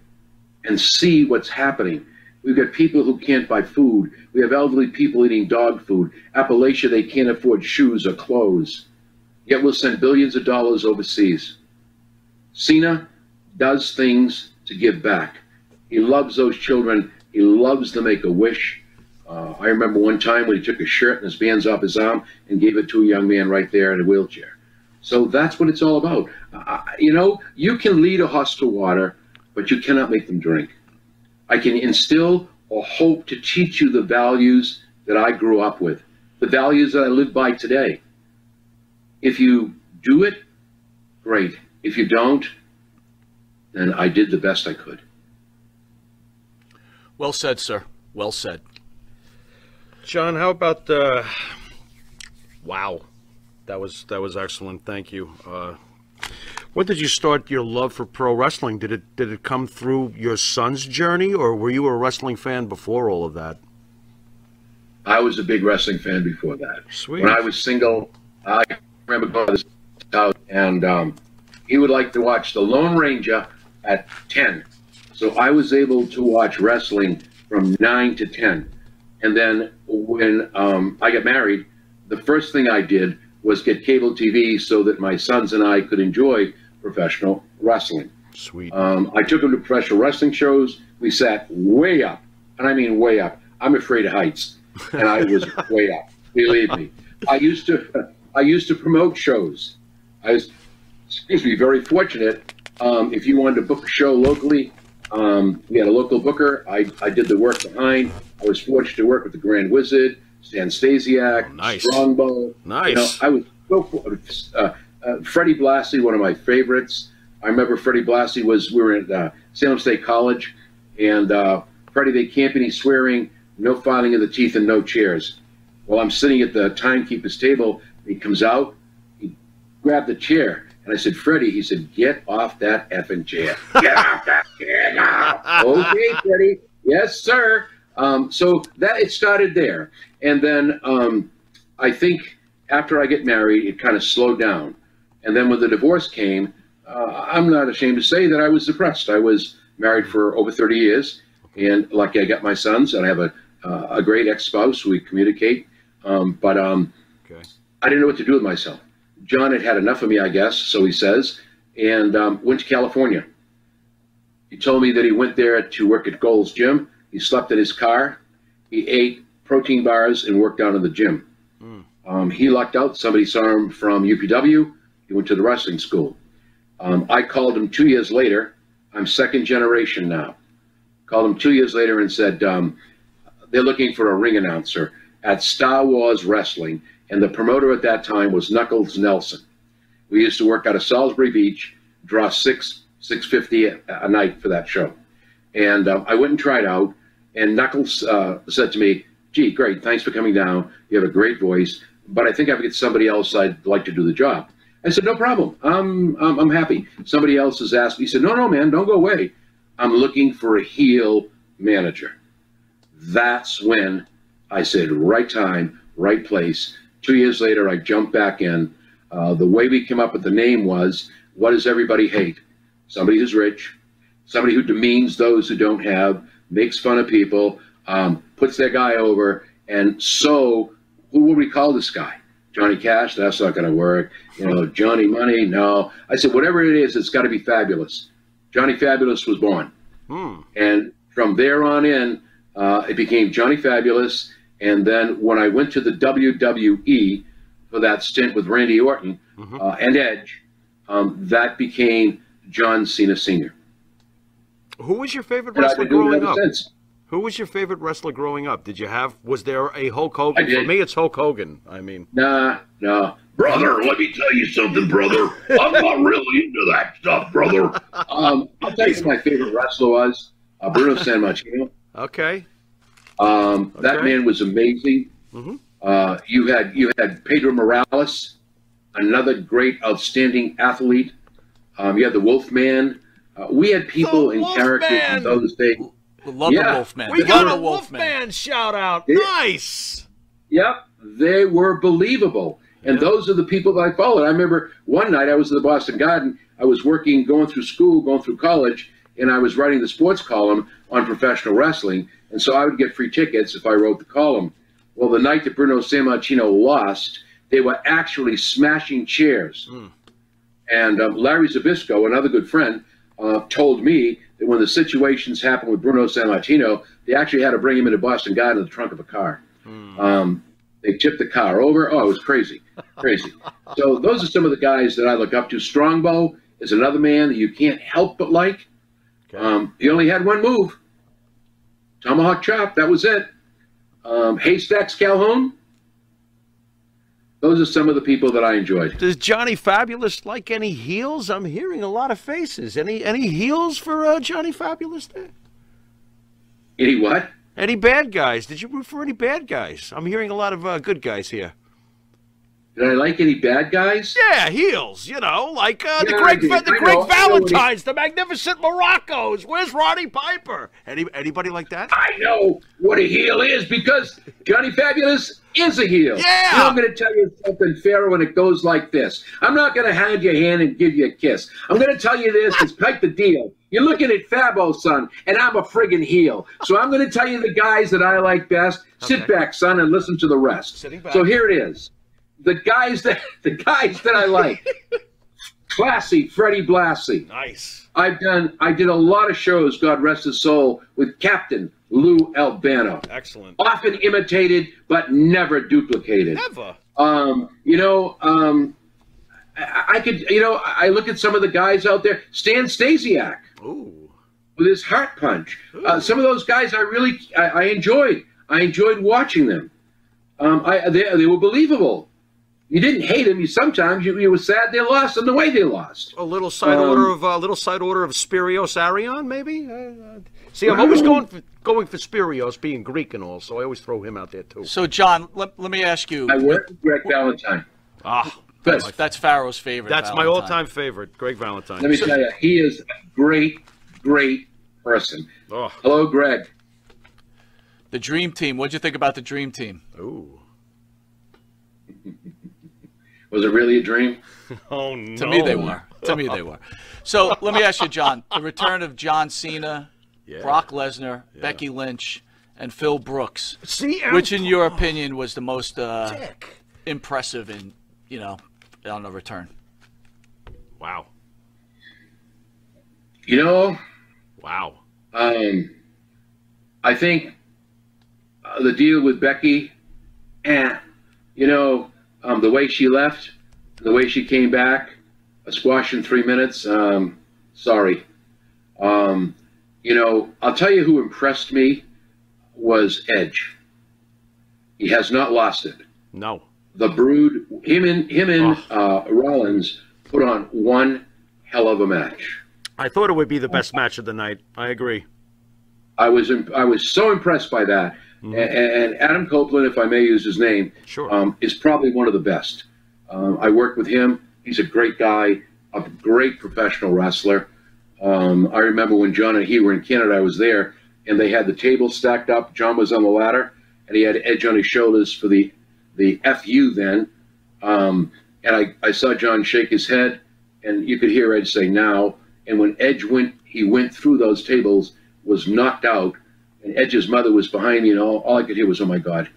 and see what's happening. We've got people who can't buy food. We have elderly people eating dog food. Appalachia, they can't afford shoes or clothes. Yet we'll send billions of dollars overseas. Cena does things to give back. He loves those children. He loves to make a wish. Uh, I remember one time when he took a shirt and his bands off his arm and gave it to a young man right there in a wheelchair. So that's what it's all about. Uh, you know, you can lead a horse to water, but you cannot make them drink. I can instill or hope to teach you the values that I grew up with, the values that I live by today. If you do it, great. If you don't, then I did the best I could. Well said, sir. Well said. John, how about uh wow. That was that was excellent. Thank you. Uh when did you start your love for pro wrestling? Did it did it come through your son's journey or were you a wrestling fan before all of that? I was a big wrestling fan before that. Sweet. When I was single, I remember going to this house, and um, he would like to watch The Lone Ranger at 10. So I was able to watch wrestling from 9 to 10. And then when um, I got married, the first thing I did was get cable TV so that my sons and I could enjoy professional wrestling. Sweet. Um, I took them to professional wrestling shows. We sat way up, and I mean way up. I'm afraid of heights, and I was way up. Believe me. I used to, I used to promote shows. I was, excuse me, very fortunate. Um, if you wanted to book a show locally, um, we had a local booker. I, I did the work behind. I was fortunate to work with the Grand Wizard, Stan Stasiak, nice. Strongbow. Nice. You know, I was so uh, uh, Freddie Blassie, one of my favorites. I remember Freddie Blassie was we were at uh, Salem State College, and uh, Freddie they can't be any swearing, no filing of the teeth, and no chairs. Well, I'm sitting at the timekeeper's table. He comes out, he grabbed the chair, and I said, Freddie. He said, Get off that effing chair. Get off that chair now. okay, Freddie. Yes, sir. Um, so that it started there, and then um, I think after I get married, it kind of slowed down. And then when the divorce came, uh, I'm not ashamed to say that I was depressed. I was married for over 30 years, and lucky I got my sons, and I have a, uh, a great ex-spouse. We communicate, um, but um, I didn't know what to do with myself. John had had enough of me, I guess, so he says, and um, went to California. He told me that he went there to work at Gold's Gym. He slept in his car. He ate protein bars and worked out in the gym. Um, he lucked out. Somebody saw him from UPW. He went to the wrestling school. Um, I called him two years later. I'm second generation now. Called him two years later and said, um, they're looking for a ring announcer at Star Wars Wrestling. And the promoter at that time was Knuckles Nelson. We used to work out of Salisbury Beach, draw six, 650 a, a night for that show. And um, I went and tried out. And Knuckles uh, said to me, gee, great, thanks for coming down. You have a great voice, but I think I've got somebody else I'd like to do the job. I said, no problem. I'm, I'm, I'm happy. Somebody else has asked me. He said, no, no, man, don't go away. I'm looking for a heel manager. That's when I said, right time, right place. Two years later, I jumped back in. Uh, the way we came up with the name was, what does everybody hate? Somebody who's rich, somebody who demeans those who don't have, makes fun of people, um, puts their guy over. And so, who will we call this guy? Johnny Cash? That's not going to work. You know, Johnny Money? No. I said, whatever it is, it's got to be fabulous. Johnny Fabulous was born. Hmm. And from there on in, uh, it became Johnny Fabulous. And then when I went to the WWE for that stint with Randy Orton uh, and Edge, um, that became John Cena Sr. Who was your favorite And wrestler been doing it growing up? since. Who was your favorite wrestler growing up? Did you have? Was there a Hulk Hogan? For me, it's Hulk Hogan. I mean, Nah, no. Brother, let me tell you something, brother. I'm not really into that stuff, brother. Um, I'll tell you who my favorite wrestler was uh, Bruno Sammartino. okay. Um, That man was amazing. Mhm. Uh, you had you had Pedro Morales, another great, outstanding athlete. Um, you had the Wolfman. Uh, we had people The and characters Wolfman! in those days. Love Yeah. the Wolfman. We The got Bruno a Wolfman shout out. Yeah. Nice. Yep, they were believable. And those are the people that I followed. I remember one night I was at the Boston Garden. I was working, going through school, going through college, and I was writing the sports column on professional wrestling. And so I would get free tickets if I wrote the column. Well, the night that Bruno Sammartino lost, they were actually smashing chairs. And um, Larry Zbyszko, another good friend, uh, told me that when the situations happened with Bruno Sammartino, they actually had to bring him into Boston Garden in the trunk of a car. Um, they tipped the car over. Oh, it was crazy, crazy. so those are some of the guys that I look up to. Strongbow is another man that you can't help but like. Um, he only had one move, tomahawk chop. That was it. Um, Haystacks Calhoun. Those are some of the people that I enjoyed. Does Johnny Fabulous like any heels? I'm hearing a lot of faces. Any any heels for uh, Johnny Fabulous there? Any what? Any bad guys? Did you root for any bad guys? I'm hearing a lot of uh, good guys here. Did I like any bad guys? Yeah, heels. You know, like uh, the Yeah, I Greg. The I Greg know- what he- Valentines, the Magnificent Muracos. Where's Roddy Piper? Any anybody like that? I know what a heel is because Johnny Fabulous is a heel. Yeah. I'm going to tell you something, Pharaoh, and it goes like this. I'm not going to hand your hand and give you a kiss. I'm going to tell you this. It's quite the deal. You're looking at Fabo, son, and I'm a friggin' heel. So I'm going to tell you the guys that I like best. Sit back, son, and listen to the rest. So here it is. The guys that the guys that I like. Classy, Freddie Blassie. Nice. I've done. I did a lot of shows. God rest his soul with Captain Lou Albano. Excellent. Often imitated, but never duplicated. Never. Um, you know, um, I, I could. You know, I look at some of the guys out there. Stan Stasiak Ooh. with his heart punch. Uh, some of those guys I really I, I enjoyed. I enjoyed watching them. Um, I they, they were believable. You didn't hate them. You sometimes you, you were sad they lost and the way they lost. A little side Um, order of a uh, little side order of Spiros Arion, maybe. Uh, uh, see, I'm always going for, going for Spiros, being Greek and all, so I always throw him out there too. So, John, let, let me ask you. I worked with Greg Valentine. Ah, That's, that's Pharaoh's favorite. that's my all-time favorite, Greg Valentine. Let me tell you, he is a great, great person. Oh. Hello, Greg. The Dream Team. What'd you think about the Dream Team? Ooh. Was it really a dream? Oh no. To me, they were. To me, they were. So let me ask you, John. The return of John Cena, Yeah. Brock Lesnar, Becky Lynch, and Phil Brooks. See, which, in your opinion, was the most uh, impressive in you know on the return? Wow. You know, Wow. um, I think uh, the deal with Becky, and you know, um, the way she left, the way she came back, a squash in three minutes. Um, sorry. Um, you know, I'll tell you who impressed me was Edge. He has not lost it. No. the Brood, him and him and uh, Rollins put on one hell of a match. I thought it would be the best match of the night. I agree. I was imp- I was so impressed by that. Mm-hmm. And, Adam Copeland, if I may use his name, Sure. um, is probably one of the best. Um, I worked with him. He's a great guy, a great professional wrestler. Um, I remember when John and he were in Canada, I was there, and they had the table stacked up. John was on the ladder, and he had Edge on his shoulders for the the FU then. Um, and I, I saw John shake his head, and you could hear Edge say now. And when Edge went, he went through those tables, was knocked out, and Edge's mother was behind me, and all, all I could hear was, "Oh my God."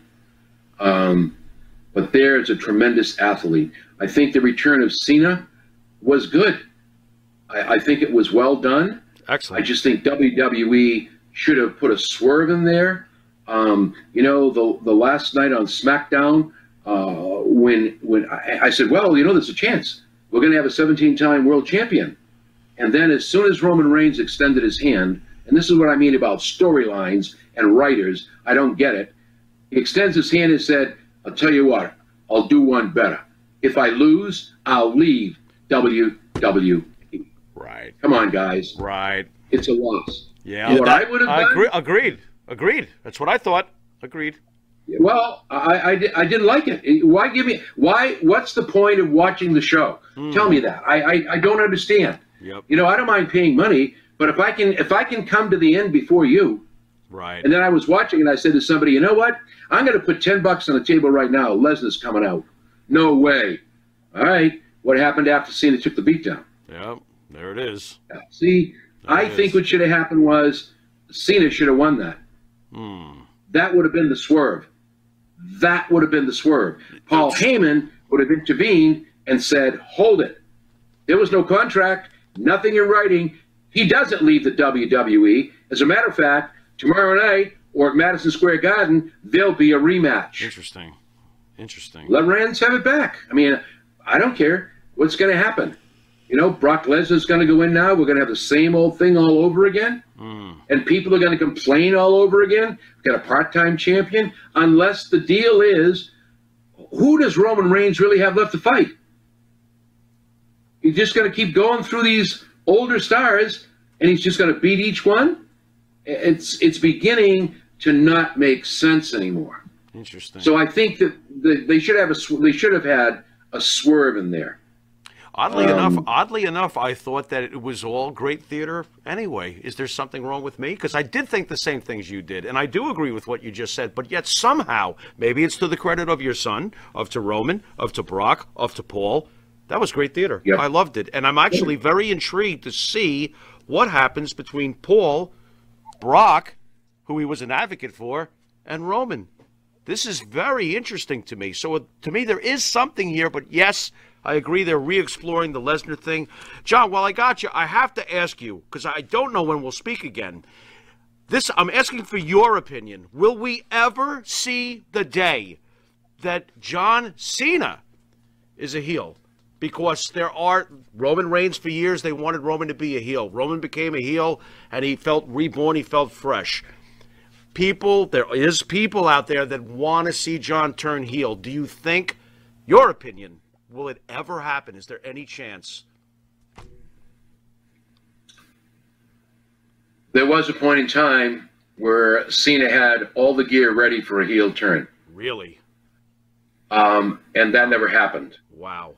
Um, but there is a tremendous athlete. I think the return of Cena was good. I, I think it was well done. Excellent. I just think WWE should have put a swerve in there. Um, you know, the the last night on SmackDown, uh, when when I, I said, well, you know, there's a chance we're going to have a 17-time world champion, and then as soon as Roman Reigns extended his hand, and this is what I mean about storylines and writers, I don't get it. He extends his hand and said, "I'll tell you what, I'll do one better. If I lose, I'll leave WWE." Right. Come on, guys. Right. It's a loss. Yeah. What I would have done- agree, agreed. Agreed. That's what I thought. Agreed. Well, I, I, I didn't like it. Why give me why? What's the point of watching the show? Hmm. Tell me that. I, I, I don't understand. Yep. You know, I don't mind paying money, but if I can if I can come to the end before you, Right. and then I was watching and I said to somebody, you know what? I'm going to put ten bucks on the table right now. Lesnar's coming out. No way. All right. What happened after Cena took the beat down? Yep. There it is. See, I think is. what should have happened was Cena should have won that. Hmm. That would have been the swerve. That would have been the swerve. Paul Heyman would have intervened and said, hold it. There was no contract, nothing in writing. He doesn't leave the WWE. As a matter of fact, tomorrow night or at Madison Square Garden, there'll be a rematch. Interesting. Interesting. Let Rand have it back. I mean, I don't care what's going to happen. You know, Brock Lesnar's going to go in now. We're going to have the same old thing all over again. Hmm. And people are going to complain all over again. We've got a part time champion. Unless the deal is who does Roman Reigns really have left to fight? He's just going to keep going through these older stars and he's just going to beat each one? It's it's beginning to not make sense anymore. Interesting. So I think that the, they should have a they should have had a swerve in there. Oddly Um, enough, oddly enough, I thought that it was all great theater anyway. Is there something wrong with me? Because I did think the same things you did, and I do agree with what you just said. But yet somehow, maybe it's to the credit of your son, of to Roman, of to Brock, of to Paul. That was great theater. Yep. I loved it, and I'm actually very intrigued to see what happens between Paul, Brock, who he was an advocate for, and Roman. This is very interesting to me. So uh, to me, there is something here. But yes, I agree. They're re-exploring the Lesnar thing. John, while I got you, I have to ask you because I don't know when we'll speak again. This I'm asking for your opinion. Will we ever see the day that John Cena is a heel? Because there are Roman Reigns for years they wanted Roman to be a heel. Roman became a heel and he felt reborn, he felt fresh people there is people out there that want to see John turn heel. Do you think your opinion will it ever happen? Is there any chance? There was a point in time where Cena had all the gear ready for a heel turn, Really? um, and that never happened. Wow.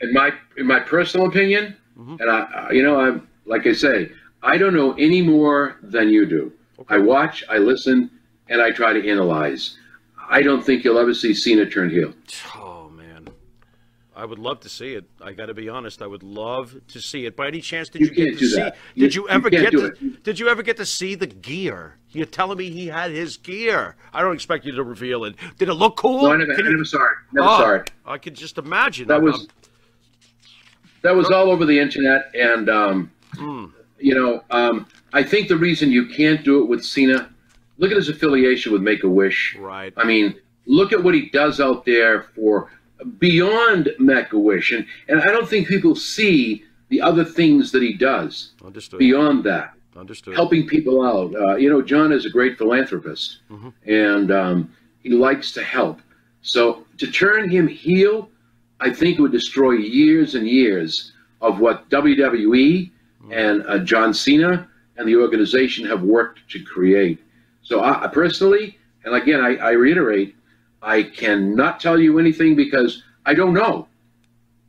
In my in my personal opinion, mm-hmm. and I, you know, I'm like I say, I don't know any more than you do. I watch, I listen, and I try to analyze. I don't think you'll ever see Cena turn heel. Oh man. I would love to see it. I got to be honest. I would love to see it. By any chance, did You you, get to see? that. Did You- you you ever can't get to? Did you ever get to see the gear? You're telling me he had his gear. I don't expect you to reveal it. Did it look cool? No, I never, Can I you- saw it. Never Oh, saw it. I could just imagine. That I'm- was that was all over the internet, and um, you know, um, I think the reason you can't do it with Cena, look at his affiliation with Make a Wish. Right. I mean, look at what he does out there for beyond Make a Wish, and and I don't think people see the other things that he does Understood. beyond that Understood. helping people out. Uh, you know, John is a great philanthropist, and um, he likes to help. So to turn him heel, I think it would destroy years and years of what WWE and uh, John Cena and the organization have worked to create. So I, personally, and again, I, I reiterate, I cannot tell you anything because I don't know.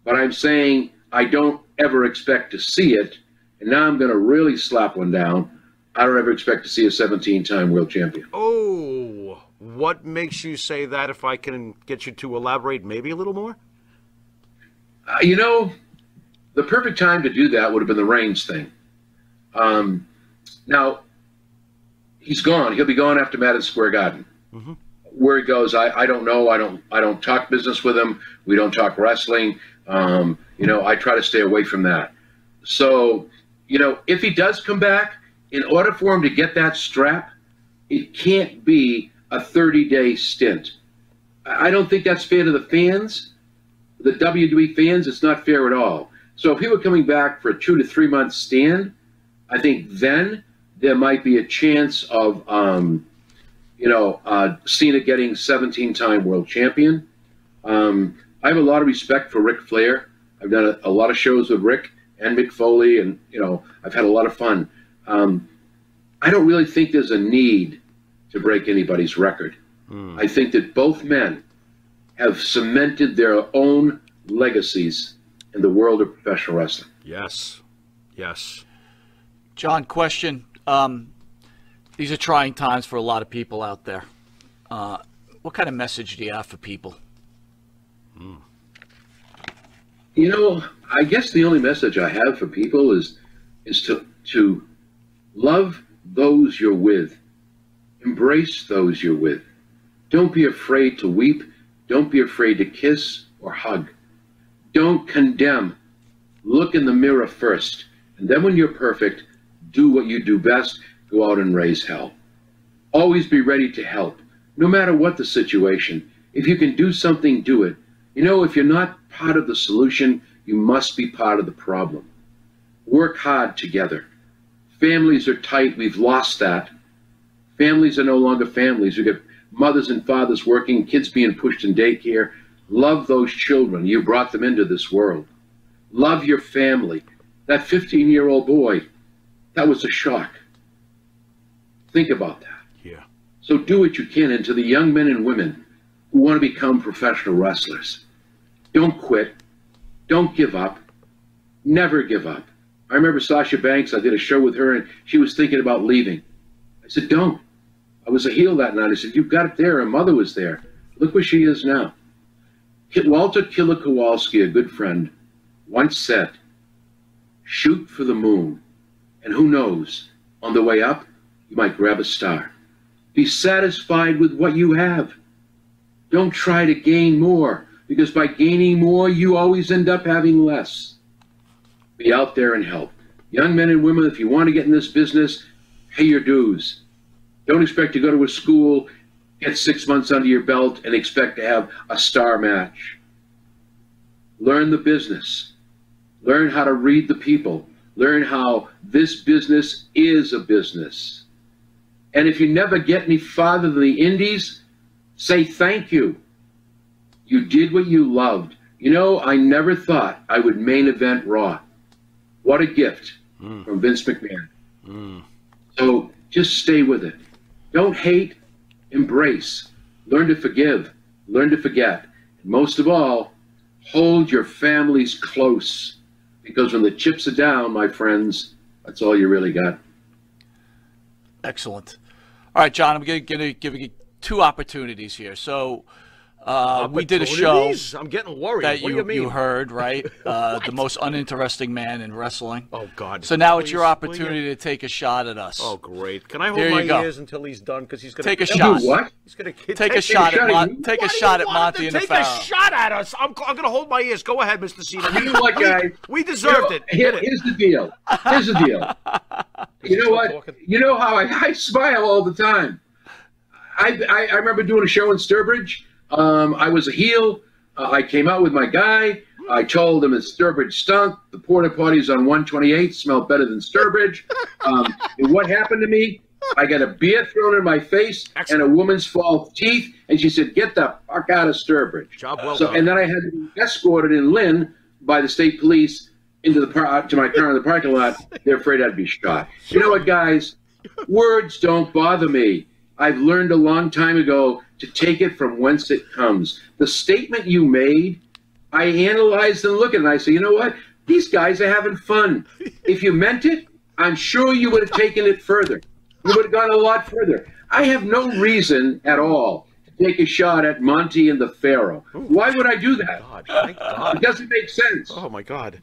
But I'm saying I don't ever expect to see it. And now I'm going to really slap one down. I don't ever expect to see a 17 time world champion. Oh, what makes you say that? If I can get you to elaborate, maybe a little more. Uh, you know, the perfect time to do that would have been the Reigns thing. Um, now, he's gone. He'll be gone after Madison Square Garden. Where he goes, I, I don't know. I don't I don't talk business with him. We don't talk wrestling. Um, you know, I try to stay away from that. So, you know, if he does come back, in order for him to get that strap, it can't be a 30 day stint. I don't think that's fair to the fans the WWE fans, it's not fair at all. So if he were coming back for a two to three month stand, I think then there might be a chance of, um, you know, uh, Cena getting 17 time world champion. Um, I have a lot of respect for Ric Flair. I've done a, a lot of shows with Rick and Mick Foley, and, you know, I've had a lot of fun. Um, I don't really think there's a need to break anybody's record. I think that both men have cemented their own legacies in the world of professional wrestling. Yes. Yes. John, question. Um, these are trying times for a lot of people out there. Uh, what kind of message do you have for people? You know, I guess the only message I have for people is is to to love those you're with. Embrace those you're with. Don't be afraid to weep. Don't be afraid to kiss or hug. Don't condemn. Look in the mirror first. And then when you're perfect, do what you do best. Go out and raise hell. Always be ready to help, no matter what the situation. If you can do something, do it. You know, if you're not part of the solution, you must be part of the problem. Work hard together. Families are tight. We've lost that. Families are no longer families. We've got mothers and fathers working, kids being pushed in daycare. Love those children. You brought them into this world. Love your family. That 15 year old boy, that was a shock. Think about that. Yeah. So do what you can. And to the young men and women who want to become professional wrestlers, don't quit. Don't give up. Never give up. I remember Sasha Banks, I did a show with her and she was thinking about leaving. I said, don't. I was a heel that night. I said, you've got it there. Her mother was there. Look where she is now. Walter Killer Kowalski, a good friend, once said, shoot for the moon. And who knows, on the way up, you might grab a star. Be satisfied with what you have. Don't try to gain more, because by gaining more, you always end up having less. Be out there and help. Young men and women, if you want to get in this business, pay your dues. Don't expect to go to a school, get six months under your belt, and expect to have a star match. Learn the business. Learn how to read the people. Learn how this business is a business. And if you never get any farther than the indies, say thank you. You did what you loved. You know, I never thought I would main event Raw. What a gift hmm. from Vince McMahon. Hmm. So just stay with it. Don't hate, embrace. Learn to forgive, learn to forget. And most of all, hold your families close. Because when the chips are down, my friends, that's all you really got. Excellent. All right, John, I'm going to give you two opportunities here. So uh, we did a show I'm getting worried. that what you, do you mean? heard, right? Uh, the most uninteresting man in wrestling. Oh God! So now it's your opportunity you? to take a shot at us. Oh great! Can I hold Here my go. ears until he's done? Because he's gonna Take a He's shot. what? He's gonna Take a shot at Mon- take a Why do you shot at want him Monte to and the Take a shot at us. I'm, I'm gonna hold my ears. Go ahead, Mr. Cena. You know what, We- guys? We deserved You it. here- it. here's the deal. Here's the deal. you know what? You know how I, I smile all the time. I, I, I remember doing a show in Sturbridge. Um, I was a heel. Uh, I came out with my guy. I told him that Sturbridge stunk. The porta potties on 128 smell better than Sturbridge. Um, and what happened to me? I got a beer thrown in my face and a woman's false teeth, and she said, "Get the fuck out of Sturbridge." Job well so, done. and then I had to be escorted in Lynn by the state police into the par- to my car in the parking lot. They're afraid I'd be shot. You know what, guys? Words don't bother me. I've learned a long time ago to take it from whence it comes. The statement you made, I analyzed and looked at it, and I say, you know what? These guys are having fun. If you meant it, I'm sure you would have taken it further. You would have gone a lot further. I have no reason at all to take a shot at Monte and the Pharaoh. Why would I do that? It doesn't make sense. Oh my God!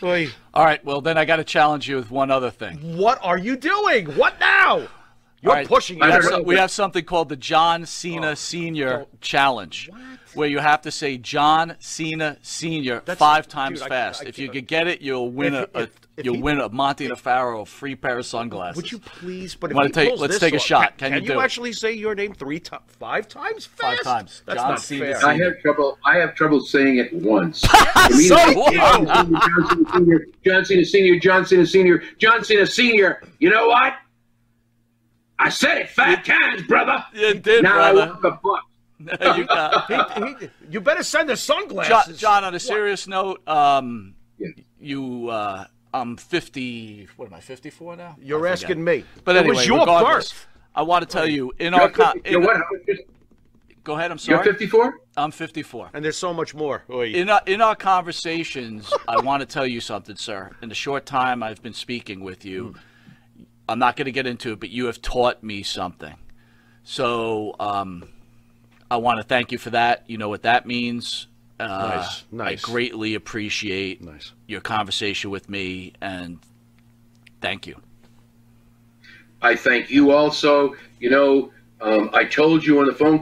Boy, All right, well, then I got to challenge you with one other thing. what are you doing? What now? You're All right, pushing it. have, don't some- know, we have something called the John Cena oh. Senior oh. Challenge, where you have to say John Cena Senior That's- five times dude, fast. I if you can't- could get it, you'll win If- a, a if- if you'll he- win a Monte and a Pharaoh free pair of sunglasses. Would you please? But if Wanna take- let's take a off- shot. Can, Can you you it? actually say your name three times, five times fast? Five times. That's John not Cena fair. I have trouble. I have trouble saying it once. So what? John Cena Senior, John Cena Senior, John Cena Senior, John Cena Senior. You know what? I said it five times, brother. You did, now I brother. want the buck. you, got- He- he- you better send the John, sunglasses. John, on a serious note, um, Yeah. you, uh, I'm 50. What am I? 54 now. You're I asking me. But It anyway, was your regardless, birth. I want to tell you in You're, our con- 50 you're in- what? Go ahead. I'm sorry. You're 54. I'm 54. And there's so much more. Oy. In our, in our conversations, I want to tell you something, sir. In the short time I've been speaking with you, I'm not going to get into it, but you have taught me something. So um, I want to thank you for that. You know what that means. Uh, Nice, nice. I greatly appreciate Nice. your conversation with me, and thank you. I thank you also. You know, um, I told you on the phone